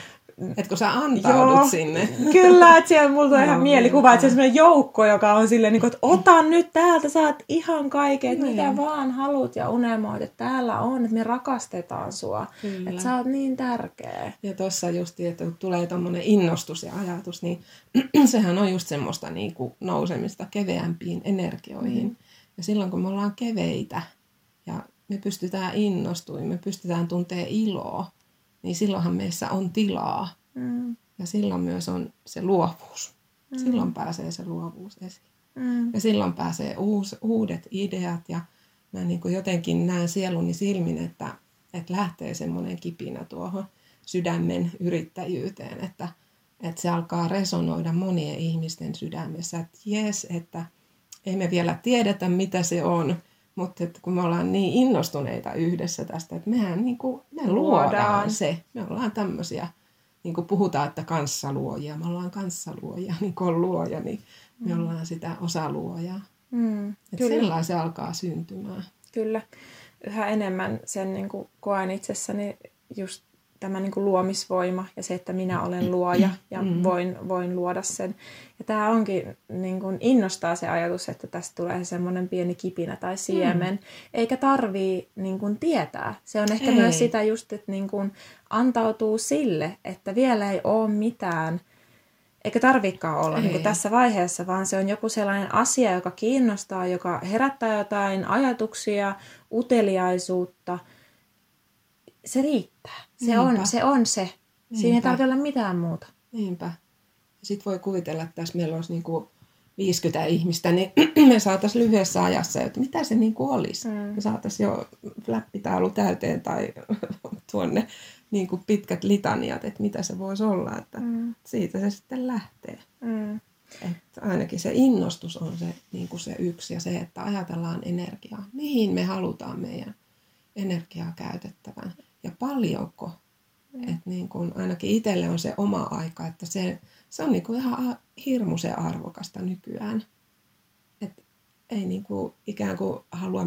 Kun sä antaudut Joo, sinne. [LAUGHS] Kyllä, että siellä mulla tulee ihan mielikuva, että se on joukko, joka on silleen, niin kuin, että ota nyt täältä, saat ihan kaiken, että mitä niin. vaan haluat ja unelmoit, että täällä on, että me rakastetaan sua, Kyllä. että sä oot niin tärkeä. Ja tuossa just, että kun tulee tommonen innostus ja ajatus, niin [CLEARS THROAT] sehän on just semmoista niin kuin nousemista keveämpiin energioihin. Mm. Ja silloin kun me ollaan keveitä ja me pystytään innostumaan, me pystytään tuntea iloa, niin silloinhan meissä on tilaa. Mm. Ja silloin myös on se luovuus. Mm. Silloin pääsee se luovuus esiin. Mm. Ja silloin pääsee uus, uudet ideat ja mä niin kuin jotenkin näen sieluni silmin, että, että lähtee semmoinen kipinä tuohon sydämen yrittäjyyteen, että, että se alkaa resonoida monien ihmisten sydämessä, että jes, että ei me vielä tiedetä mitä se on, mutta että kun me ollaan niin innostuneita yhdessä tästä, että mehän niin kuin, me luodaan, luodaan se. Me ollaan tämmöisiä, niin kuin puhutaan, että kanssaluojia. Me ollaan kanssaluojia, [LAUGHS] niin kuin on luoja, niin me mm. ollaan sitä osaluojaa. Mm, että sellainen se alkaa syntymään. Kyllä. Yhä enemmän sen niin kuin koen itsessäni just tämä niin kuin luomisvoima ja se, että minä olen luoja ja mm. voin, voin luoda sen. Ja tämä onkin, niin kuin innostaa se ajatus, että tästä tulee semmoinen pieni kipinä tai siemen, mm. eikä tarvii niin kuin tietää. Se on ehkä ei. myös sitä just, että niin kuin antautuu sille, että vielä ei ole mitään, eikä tarvikaan olla niin kuin tässä vaiheessa, vaan se on joku sellainen asia, joka kiinnostaa, joka herättää jotain ajatuksia, uteliaisuutta. Se riittää. Se on se. On se. Niinpä. Siinä ei tarvitse olla mitään muuta. Niinpä. Sitten voi kuvitella, että tässä meillä olisi niin kuin 50 ihmistä, niin [CLEARS THROAT] me saataisiin lyhyessä ajassa, että mitä se niin kuin olisi. Mm. Me saataisiin jo flappitaulu täyteen tai [LAUGHS] tuonne niin kuin pitkät litaniat, että mitä se voisi olla. Että mm. Siitä se sitten lähtee. Mm. Että ainakin se innostus on se, niin kuin se yksi ja se, että ajatellaan energiaa. Mihin me halutaan meidän energiaa käytettävän ja paljonko. Mm. Että niin kuin ainakin itselle on se oma aika, että se se on niinku ihan hirmuisen arvokasta nykyään. Et ei niinku ikään kuin halua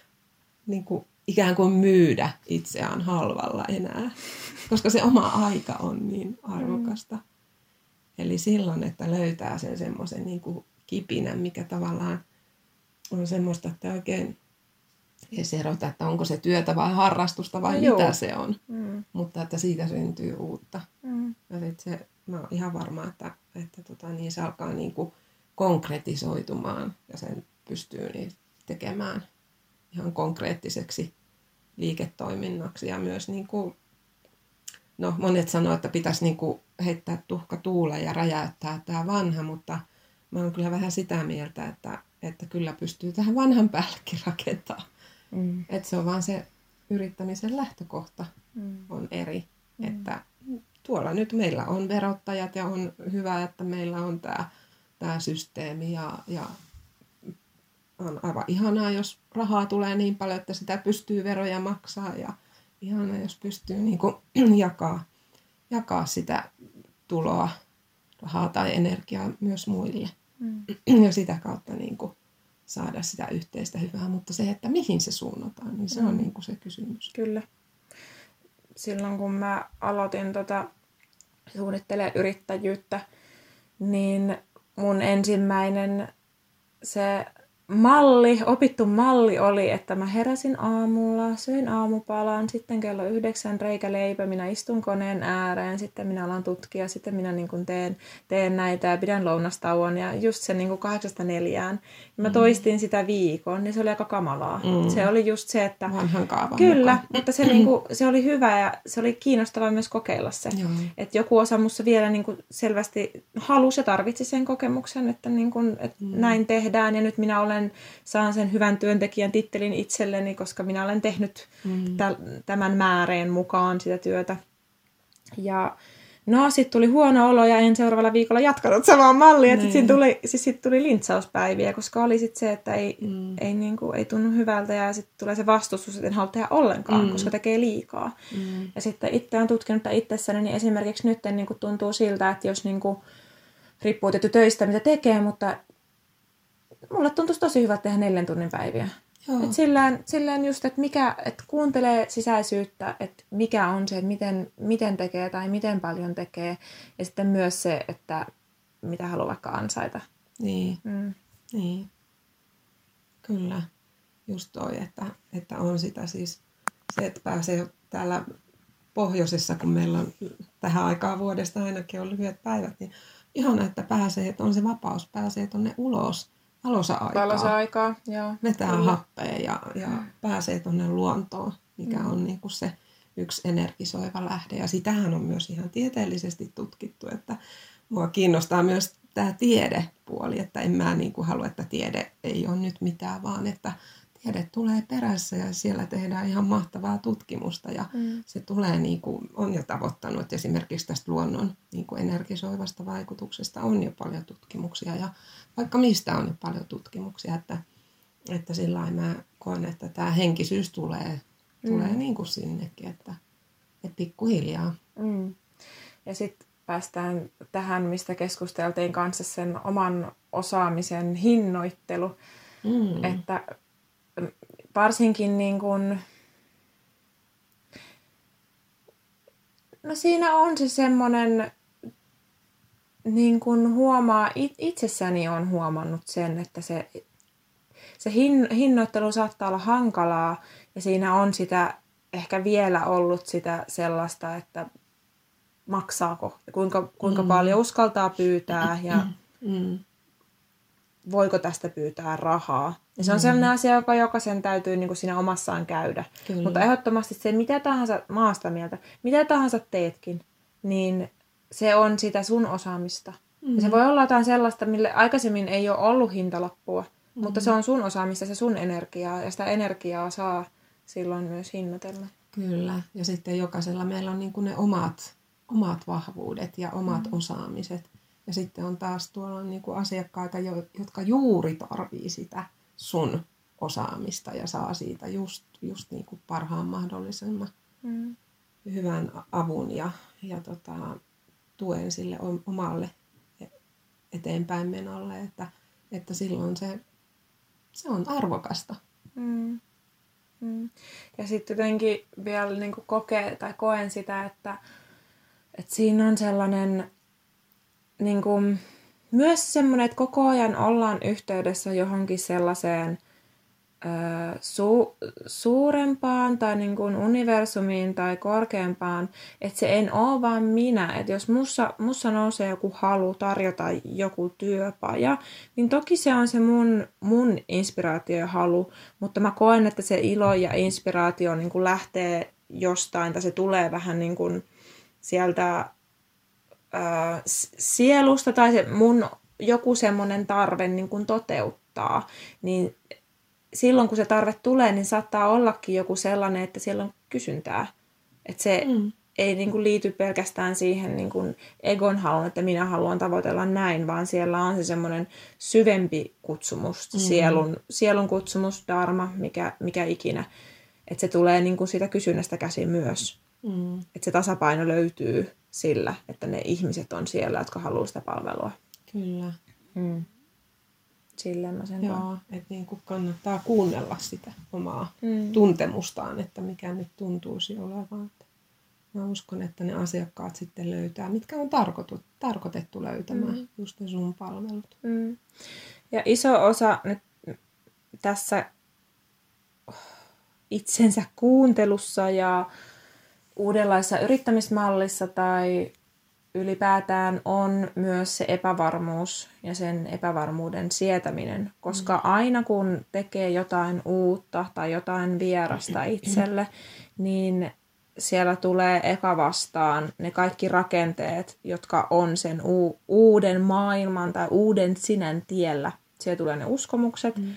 [LAUGHS] niinku ikään kuin myydä itseään halvalla enää, [LAUGHS] koska se oma aika on niin arvokasta. Mm. Eli silloin, että löytää sen semmoisen niin kipinän, mikä tavallaan on semmoista, että oikein edes erota, että onko se työtä vai harrastusta vai no, mitä joo. se on. Mm. Mutta että siitä syntyy uutta. Mm. Ja se mä oon ihan varma, että, että tota, niin se alkaa niin kuin konkretisoitumaan ja sen pystyy niin tekemään ihan konkreettiseksi liiketoiminnaksi ja myös niin kuin, no monet sanoo, että pitäisi niin kuin heittää tuhka tuuleen ja räjäyttää tämä vanha, mutta mä oon kyllä vähän sitä mieltä, että, että kyllä pystyy tähän vanhan päällekin rakentamaan. Mm. Että se on vaan se yrittämisen lähtökohta mm. on eri, mm. että tuolla nyt meillä on verottajat ja on hyvä, että meillä on tämä, tämä systeemi ja, ja on aivan ihanaa, jos rahaa tulee niin paljon, että sitä pystyy veroja maksaa ja ihanaa, jos pystyy niin kuin [CLEARS THROAT] jakaa, jakaa sitä tuloa, rahaa tai energiaa myös muille. Mm. Ja sitä kautta niin kuin saada sitä yhteistä hyvää, mutta se, että mihin se suunnataan, niin se mm. on niin kuin se kysymys. Kyllä. Silloin kun mä aloitin tota suunnittelee yrittäjyyttä, niin mun ensimmäinen se malli, opittu malli oli, että mä heräsin aamulla, söin aamupalan, sitten kello yhdeksän reikäleipä, minä istun koneen ääreen, sitten minä alan tutkia, sitten minä niin kuin teen, teen näitä ja pidän lounastauon ja just sen niin kuin kahdeksasta neljään. Ja mä mm. toistin sitä viikon, niin se oli aika kamalaa. Mm. Se oli just se, että... Vanhan kaavan Kyllä, mukaan. mutta se, niin kuin, se oli hyvä ja se oli kiinnostavaa myös kokeilla se. Että joku osa musta vielä niin kuin selvästi halusi ja tarvitsi sen kokemuksen, että, niin kuin, että mm. näin tehdään ja nyt minä olen olen, saan sen hyvän työntekijän tittelin itselleni, koska minä olen tehnyt mm. tämän määreen mukaan sitä työtä. Ja no, sitten tuli huono olo ja en seuraavalla viikolla jatkanut samaa mallia. Sitten sit tuli, siis sit tuli lintsauspäiviä, koska oli sitten se, että ei, mm. ei, niinku, ei tunnu hyvältä ja sitten tulee se vastustus, että en halua tehdä ollenkaan, mm. koska tekee liikaa. Mm. Ja sitten itse olen tutkinut itsessäni, niin esimerkiksi nyt niinku tuntuu siltä, että jos niinku, riippuu tietty töistä, mitä tekee, mutta mulle tuntuisi tosi hyvä tehdä neljän tunnin päiviä. Et sillään, sillään just, että mikä, että kuuntelee sisäisyyttä, että mikä on se, että miten, miten tekee tai miten paljon tekee. Ja sitten myös se, että mitä haluaa vaikka ansaita. Niin, mm. niin. Kyllä. Just toi, että, että on sitä siis se, että pääsee täällä pohjoisessa, kun meillä on tähän aikaan vuodesta ainakin on lyhyet päivät, niin ihana, että pääsee, että on se vapaus, pääsee tuonne ulos valosa-aikaa. Valosa-aikaa, joo. Vetää Kyllä. happea ja, ja pääsee tuonne luontoon, mikä mm. on niin kuin se yksi energisoiva lähde. Ja sitähän on myös ihan tieteellisesti tutkittu, että mua kiinnostaa myös tämä tiedepuoli, että en mä niin kuin halua, että tiede ei ole nyt mitään, vaan että tiede tulee perässä ja siellä tehdään ihan mahtavaa tutkimusta ja mm. se tulee niin kuin, on jo tavoittanut, että esimerkiksi tästä luonnon niin kuin energisoivasta vaikutuksesta on jo paljon tutkimuksia ja vaikka mistä on jo paljon tutkimuksia, että, että sillä mä koen, että tämä henkisyys tulee, mm. tulee niin kuin sinnekin, että, että pikkuhiljaa. Mm. Ja sitten päästään tähän, mistä keskusteltiin kanssa sen oman osaamisen hinnoittelu, mm. että varsinkin niin kuin, no siinä on se semmoinen niin kun huomaa, itsessäni on huomannut sen, että se, se hin, hinnoittelu saattaa olla hankalaa ja siinä on sitä ehkä vielä ollut sitä sellaista, että maksaako kuinka, kuinka mm. paljon uskaltaa pyytää ja mm. voiko tästä pyytää rahaa. Ja se on mm. sellainen asia, joka jokaisen täytyy niin kuin siinä omassaan käydä. Kyllä. Mutta ehdottomasti se, mitä tahansa maasta mieltä, mitä tahansa teetkin, niin se on sitä sun osaamista. Mm. Ja se voi olla jotain sellaista, mille aikaisemmin ei ole ollut hintalappua, mm. mutta se on sun osaamista, se sun energiaa, ja sitä energiaa saa silloin myös hinnoitella. Kyllä, ja sitten jokaisella meillä on niin kuin ne omat, omat vahvuudet ja omat mm. osaamiset. Ja sitten on taas tuolla niin kuin asiakkaita, jotka juuri tarvii sitä sun osaamista ja saa siitä just, just niin kuin parhaan mahdollisemman mm. hyvän avun ja, ja tota, tuen sille omalle eteenpäin menolle, että, että silloin se, se on arvokasta. Mm. Mm. Ja sitten jotenkin vielä niin kokee, tai koen sitä, että, että siinä on sellainen niin kuin, myös semmoinen, että koko ajan ollaan yhteydessä johonkin sellaiseen su, suurempaan tai niin kuin universumiin tai korkeampaan, että se en ole vaan minä. Että jos mussa, mussa nousee joku halu tarjota joku työpaja, niin toki se on se mun, mun inspiraatio ja halu, mutta mä koen, että se ilo ja inspiraatio niin kuin lähtee jostain tai se tulee vähän niin kuin sieltä ää, sielusta tai se mun joku semmoinen tarve niin kuin toteuttaa, niin silloin kun se tarve tulee, niin saattaa ollakin joku sellainen, että siellä on kysyntää. Että se mm. ei niin kuin liity pelkästään siihen niin kuin egon halun, että minä haluan tavoitella näin, vaan siellä on se semmoinen syvempi kutsumus, mm. sielun, sielun kutsumus, dharma, mikä, mikä ikinä. Että se tulee niin kuin siitä kysynnästä käsin myös. Mm. Että se tasapaino löytyy sillä, että ne ihmiset on siellä, jotka haluaa sitä palvelua. Kyllä. Mm. Silleen mä sen Joo, että niin kuin kannattaa kuunnella sitä omaa mm. tuntemustaan, että mikä nyt tuntuisi olevan. Mä uskon, että ne asiakkaat sitten löytää, mitkä on tarkoitu, tarkoitettu löytämään, mm. just ne sun palvelut. Mm. Ja iso osa nyt tässä itsensä kuuntelussa ja uudenlaisessa yrittämismallissa tai ylipäätään on myös se epävarmuus ja sen epävarmuuden sietäminen, koska mm. aina kun tekee jotain uutta tai jotain vierasta [CLEARS THROAT] itselle, niin siellä tulee eka vastaan ne kaikki rakenteet, jotka on sen u- uuden maailman tai uuden sinän tiellä. Siellä tulee ne uskomukset, mm.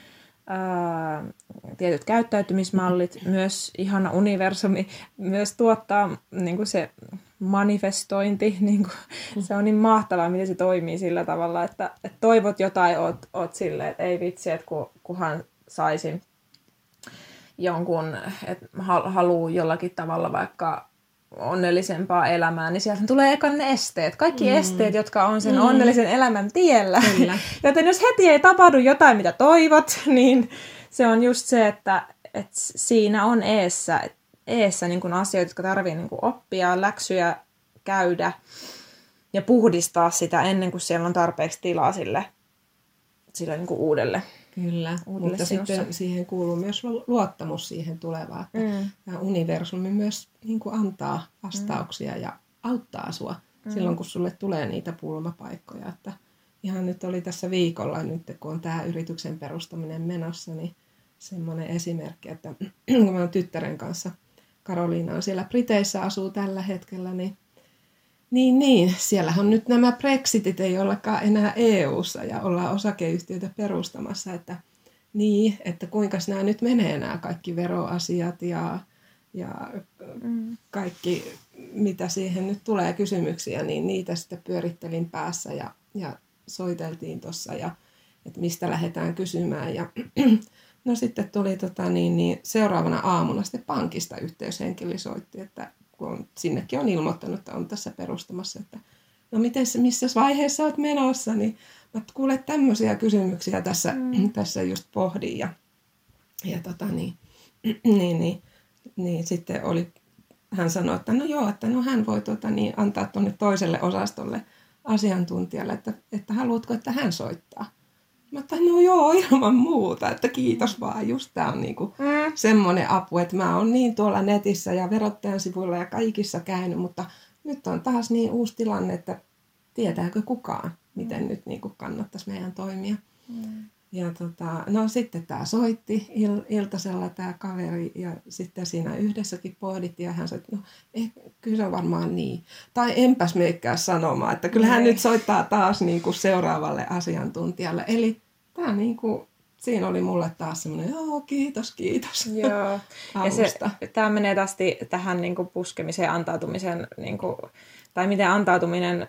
Tietyt käyttäytymismallit, myös ihana universumi myös tuottaa niin se manifestointi, [LAUGHS] niin kuin, se on niin mahtavaa, miten se toimii sillä tavalla, että, että toivot jotain, oot, oot silleen, että ei vitsi, että kun, kunhan saisin jonkun, että haluaa jollakin tavalla vaikka onnellisempaa elämää, niin sieltä tulee ekan ne esteet. Kaikki mm. esteet, jotka on sen mm. onnellisen elämän tiellä. Kyllä. [LAUGHS] Joten jos heti ei tapahdu jotain, mitä toivot, niin se on just se, että, että siinä on eessä, eessä niin kuin asioita, jotka tarvii niin kuin oppia, läksyjä käydä ja puhdistaa sitä ennen kuin siellä on tarpeeksi tilaa sille, sille niin kuin uudelle. Kyllä, uudelle mutta sinussa. sitten siihen kuuluu myös luottamus siihen tulevaan. Että mm. Tämä universumi myös niin kuin antaa vastauksia mm. ja auttaa sua mm. silloin, kun sulle tulee niitä pulmapaikkoja. Että ihan nyt oli tässä viikolla, nyt kun on tämä yrityksen perustaminen menossa, niin semmoinen esimerkki, että [CLEARS THROAT] kun mä oon tyttären kanssa – Karoliina on siellä Briteissä, asuu tällä hetkellä, niin niin, niin. Siellähän nyt nämä Brexitit ei ollakaan enää EU-ssa ja ollaan osakeyhtiöitä perustamassa, että niin, että kuinka nämä nyt menee nämä kaikki veroasiat ja, ja mm. kaikki, mitä siihen nyt tulee kysymyksiä, niin niitä sitten pyörittelin päässä ja, ja soiteltiin tuossa ja että mistä lähdetään kysymään ja [CLEARS THROAT] No sitten tuli tota, niin, niin, seuraavana aamuna sitten pankista yhteyshenkilö soitti, että kun on, sinnekin on ilmoittanut, että on tässä perustamassa, että no miten, missä vaiheessa olet menossa, niin mä kuulen tämmöisiä kysymyksiä tässä, mm. tässä just pohdin ja, ja tota, niin, [CLEARS THROAT] niin, niin, niin, sitten oli, hän sanoi, että no joo, että no hän voi tota, niin, antaa tuonne toiselle osastolle asiantuntijalle, että, että haluatko, että hän soittaa. Mä että no joo, ilman muuta, että kiitos vaan. Just tää on niinku mm. semmoinen apu, että mä oon niin tuolla netissä ja verottajan sivuilla ja kaikissa käynyt, mutta nyt on taas niin uusi tilanne, että tietääkö kukaan, miten mm. nyt niinku kannattaisi meidän toimia. Mm. Ja tota, no sitten tämä soitti il, iltasella tämä kaveri ja sitten siinä yhdessäkin pohdittiin ja hän sanoi, että no eh, kyllä se on varmaan niin. Tai enpäs meikkää sanomaan, että kyllä hän nyt soittaa taas niin kuin seuraavalle asiantuntijalle. Eli tämä niin kuin, siinä oli mulle taas semmoinen, joo kiitos, kiitos. [LAUGHS] Joo. ja se, tämä menee taas tähän niin kuin puskemiseen, antautumisen, niin kuin, tai miten antautuminen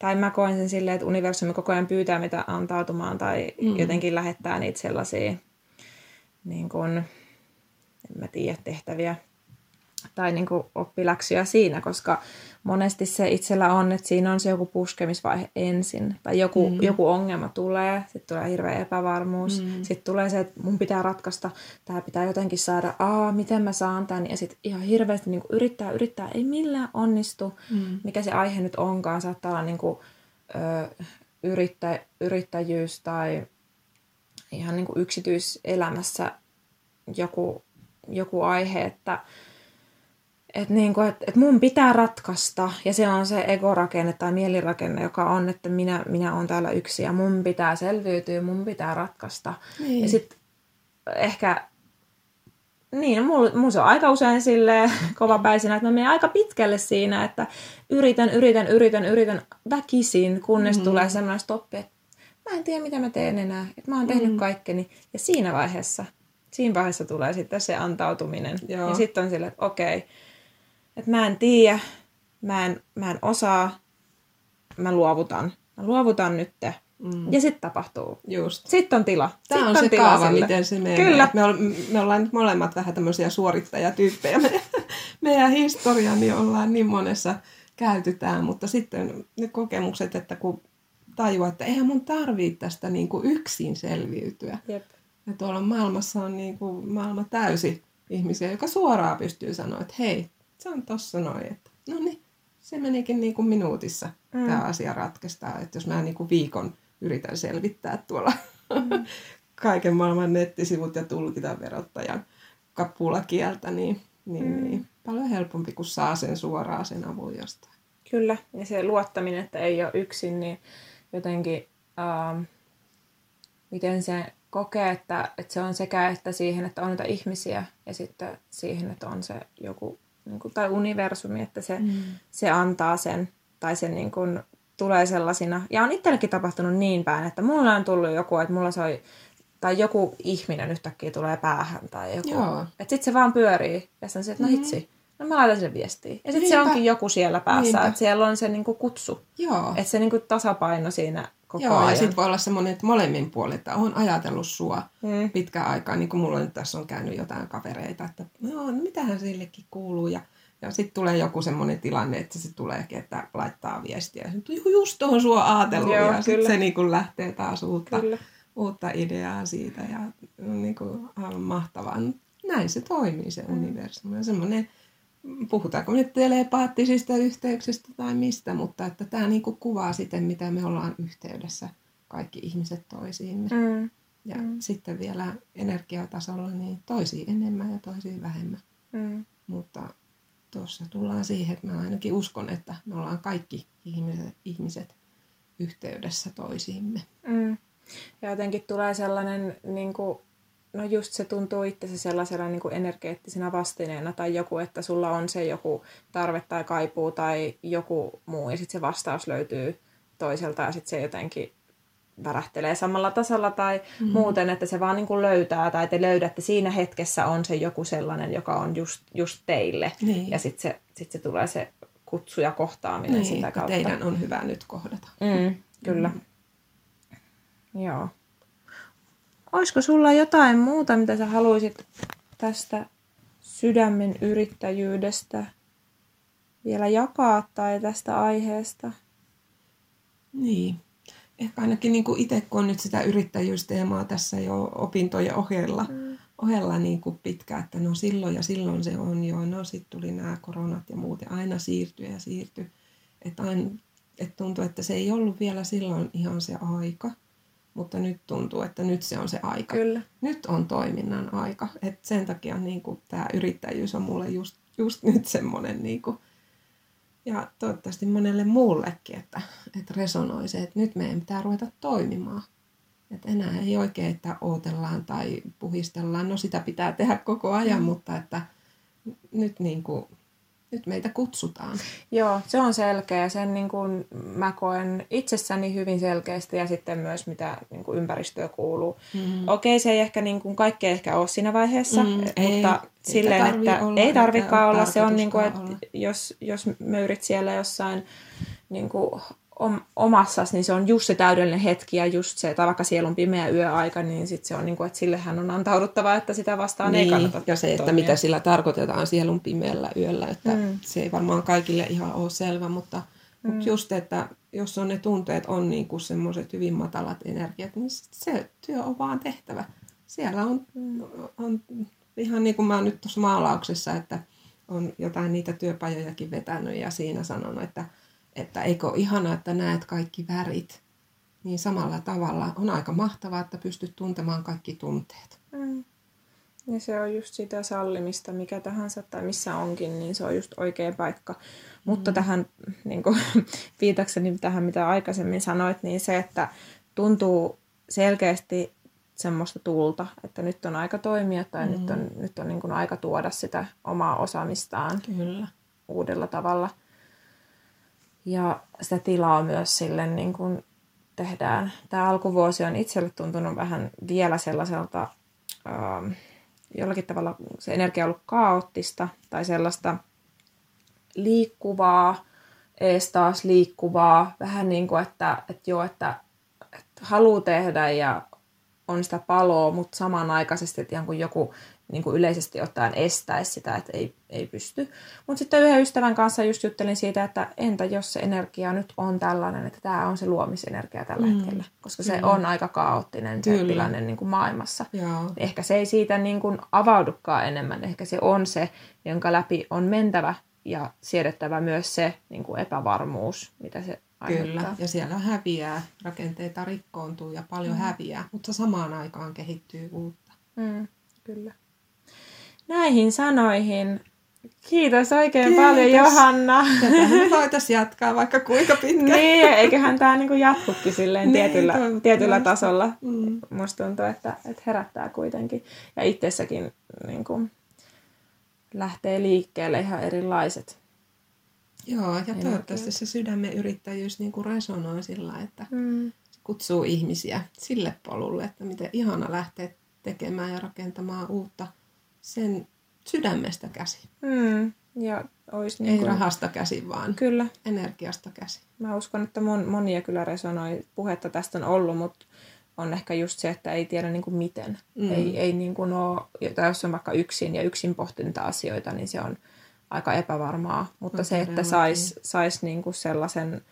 tai mä koen sen silleen, että universumi koko ajan pyytää mitä antautumaan tai mm. jotenkin lähettää niitä sellaisia niin kuin, en mä tiedä, tehtäviä tai niin kuin oppiläksyjä siinä, koska monesti se itsellä on, että siinä on se joku puskemisvaihe ensin, tai joku, mm. joku ongelma tulee, sitten tulee hirveä epävarmuus, mm. sitten tulee se, että mun pitää ratkaista, tämä pitää jotenkin saada, aa, miten mä saan tämän, ja sitten ihan hirveästi niin kuin yrittää, yrittää, ei millään onnistu, mm. mikä se aihe nyt onkaan, saattaa olla niin kuin, ö, yrittä, yrittäjyys tai ihan niin kuin yksityiselämässä joku, joku aihe, että että niinku, et, et mun pitää ratkaista, ja se on se egorakenne tai mielirakenne, joka on, että minä, minä olen täällä yksi ja mun pitää selviytyä, mun pitää ratkaista. Niin. Ja sitten ehkä, niin, mulla, mulla se on aika usein sille [LAUGHS] kovapäisenä, että mä menen aika pitkälle siinä, että yritän, yritän, yritän, yritän väkisin, kunnes mm. tulee semmoinen stoppi, että mä en tiedä mitä mä teen enää, että mä oon tehnyt mm. kaikkeni. Ja siinä vaiheessa, siinä vaiheessa tulee sitten se antautuminen. Joo. Ja sitten on silleen, että okei, okay, että mä en tiedä, mä en, mä en osaa, mä luovutan. Mä luovutan nyt. Mm. Ja sitten tapahtuu. Just. Sitten on tila. Tämä on, on se tila kaava, sille. miten se menee. Kyllä. Me, ol, me ollaan nyt molemmat vähän tämmöisiä suorittajatyyppejä. Me, meidän historia niin ollaan niin monessa käytytään, mutta sitten ne kokemukset, että kun tajuaa, että eihän mun tarvitse tästä niin kuin yksin selviytyä. Jep. Ja tuolla maailmassa on niin kuin maailma täysi ihmisiä, joka suoraan pystyy sanoa, että hei, se on tossa noin, että no niin, se menikin niin kuin minuutissa mm. tämä asia ratkaistaan. Että jos mä niin kuin viikon yritän selvittää tuolla mm. [LAUGHS] kaiken maailman nettisivut ja tulkita verottajan kapulakieltä, niin, niin, mm. niin paljon helpompi, kun saa sen suoraan sen avun jostain. Kyllä, ja se luottaminen, että ei ole yksin, niin jotenkin, ähm, miten se kokee, että, että se on sekä että siihen, että on niitä ihmisiä ja sitten siihen, että on se joku niin kuin, tai universumi, että se, mm. se antaa sen, tai se niin kuin, tulee sellaisina. Ja on itsellekin tapahtunut niin päin, että mulla on tullut joku, että mulla soi, tai joku ihminen yhtäkkiä tulee päähän, tai joku. Että sitten se vaan pyörii, ja sitten se, että no mm-hmm. hitsi, no mä laitan sen viestiin. Ja sitten se onkin joku siellä päässä, että siellä on se niin kuin, kutsu. Joo. Että se niin kuin, tasapaino siinä koko Joo, ajan. ja sitten voi olla semmoinen, että molemmin puolin, että on ajatellut sua mm. pitkään aikaa, niin kuin mulla nyt tässä on käynyt jotain kavereita, että no, mitähän sillekin kuuluu, ja, ja sitten tulee joku semmoinen tilanne, että se tuleekin, että laittaa viestiä, ja just tuohon sua ajatellut, Joo, ja sitten se niin kuin lähtee taas uutta, uutta ideaa siitä, ja niin kuin, aivan mahtavaa. Näin se toimii se mm. universumi, ja semmoinen puhutaanko nyt telepaattisista yhteyksistä tai mistä, mutta että tämä niinku kuvaa sitten, mitä me ollaan yhteydessä kaikki ihmiset toisiimme. Mm. Ja mm. sitten vielä energiatasolla niin toisiin enemmän ja toisiin vähemmän. Mm. Mutta tuossa tullaan siihen, että mä ainakin uskon, että me ollaan kaikki ihmiset, ihmiset yhteydessä toisiimme. Mm. Ja jotenkin tulee sellainen niin kuin no just se tuntuu itse sellaisena niin kuin energeettisenä vastineena tai joku, että sulla on se joku tarve tai kaipuu tai joku muu ja sitten se vastaus löytyy toiselta ja sitten se jotenkin värähtelee samalla tasolla tai mm. muuten, että se vaan niin kuin löytää tai te löydätte siinä hetkessä on se joku sellainen, joka on just, just teille niin. ja sitten se, sit se tulee se kutsu ja kohtaaminen niin, sitä kautta. teidän on hyvä nyt kohdata. Mm, kyllä. Mm. Joo. Olisiko sulla jotain muuta, mitä sä haluaisit tästä sydämen yrittäjyydestä vielä jakaa tai tästä aiheesta? Niin. Ehkä ainakin niin itse, kun on nyt sitä yrittäjyysteemaa tässä jo opintojen ohella, mm. ohella niin kuin pitkä, että no silloin ja silloin se on jo, no sitten tuli nämä koronat ja muut ja aina siirtyi ja siirtyi. Että et tuntuu, että se ei ollut vielä silloin ihan se aika, mutta nyt tuntuu, että nyt se on se aika. Kyllä. Nyt on toiminnan aika. Et sen takia niin tämä yrittäjyys on mulle just, just nyt semmoinen, niin kuin, ja toivottavasti monelle muullekin, että, että resonoi se, että nyt meidän pitää ruveta toimimaan. Että enää ei oikein, että ootellaan tai puhistellaan. No sitä pitää tehdä koko ajan, mm. mutta että nyt niin kuin nyt meitä kutsutaan. Joo, se on selkeä. Sen niin kuin mä koen itsessäni hyvin selkeästi ja sitten myös mitä niin kuin ympäristöä kuuluu. Mm. Okei, se ei ehkä niin kuin kaikkea ehkä ole siinä vaiheessa, mm, mutta ei, silleen, että olla, ei tarvikaan olla. Se on niin kuin, että jos, jos möyrit siellä jossain niin kuin omassa, niin se on just se täydellinen hetki ja just se, että vaikka siellä on pimeä yöaika, niin sit se on niin kuin, että sillehän on antauduttava, että sitä vastaan niin, ei kannata Ja se, että toimia. mitä sillä tarkoitetaan sielun pimeällä yöllä, että mm. se ei varmaan kaikille ihan ole selvä, mutta, mm. mutta just, että jos on ne tunteet on niin kuin semmoiset hyvin matalat energiat, niin se työ on vaan tehtävä. Siellä on, mm. on ihan niin kuin mä oon nyt tuossa maalauksessa, että on jotain niitä työpajojakin vetänyt ja siinä sanonut, että – että eikö ole ihanaa, että näet kaikki värit, niin samalla tavalla on aika mahtavaa, että pystyt tuntemaan kaikki tunteet. Mm. Ja se on just sitä sallimista, mikä tahansa tai missä onkin, niin se on just oikea paikka. Mm. Mutta tähän, niin kuin, [LAUGHS] viitakseni tähän, mitä aikaisemmin sanoit, niin se, että tuntuu selkeästi semmoista tulta, että nyt on aika toimia tai mm. nyt on, nyt on niin kuin aika tuoda sitä omaa osaamistaan Kyllä. uudella tavalla. Ja sitä tilaa myös sille niin kuin tehdään. Tämä alkuvuosi on itselle tuntunut vähän vielä sellaiselta, ähm, jollakin tavalla se energia on ollut kaoottista tai sellaista liikkuvaa, ees taas liikkuvaa, vähän niin kuin, että, että joo, että, että haluaa tehdä ja on sitä paloa, mutta samanaikaisesti, että joku niin kuin yleisesti ottaen estäisi sitä, että ei, ei pysty. Mutta sitten yhden ystävän kanssa just juttelin siitä, että entä jos se energia nyt on tällainen, että tämä on se luomisenergia tällä mm. hetkellä. Koska se mm. on aika kaoottinen se tilanne niin kuin maailmassa. Joo. Ehkä se ei siitä niin kuin avaudukaan enemmän. Ehkä se on se, jonka läpi on mentävä ja siedettävä myös se niin kuin epävarmuus, mitä se Kyllä, ja siellä häviää, rakenteita rikkoontuu ja paljon mm. häviää, mutta samaan aikaan kehittyy uutta. Mm, kyllä näihin sanoihin Kiitos oikein Kiitos. paljon Johanna. Tätä [LAUGHS] voitaisiin jatkaa vaikka kuinka pitkään. niin, eiköhän tämä niinku jatkukin silleen niin, tietyllä, tietyllä tasolla. Mm. Musta tuntuu, että, että herättää kuitenkin. Ja itsessäkin niinku, lähtee liikkeelle ihan erilaiset. Joo, ja toivottavasti se sydämen yrittäjyys niinku resonoi sillä, että mm. kutsuu ihmisiä sille polulle, että miten ihana lähteä tekemään ja rakentamaan uutta – sen sydämestä käsi. Mm. Ja olisi niin Ei kuin... rahasta käsi, vaan kyllä. energiasta käsi. Mä uskon, että mon, monia kyllä resonoi. Puhetta tästä on ollut, mutta on ehkä just se, että ei tiedä niin kuin miten. Mm. Ei, ei niin kuin ole, tai jos on vaikka yksin ja yksin pohtinta asioita, niin se on aika epävarmaa. Mutta no, se, että saisi sais niin kuin sellaisen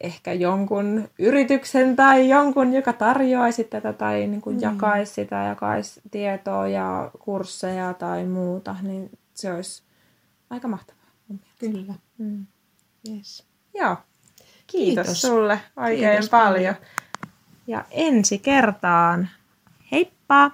ehkä jonkun yrityksen tai jonkun, joka tarjoaisi tätä tai niin kuin mm. jakaisi sitä, jakaisi tietoa ja kursseja tai muuta, niin se olisi aika mahtavaa. Kyllä. Mm. Yes. Joo. Kiitos, Kiitos sulle oikein Kiitos paljon. paljon. Ja ensi kertaan. Heippa!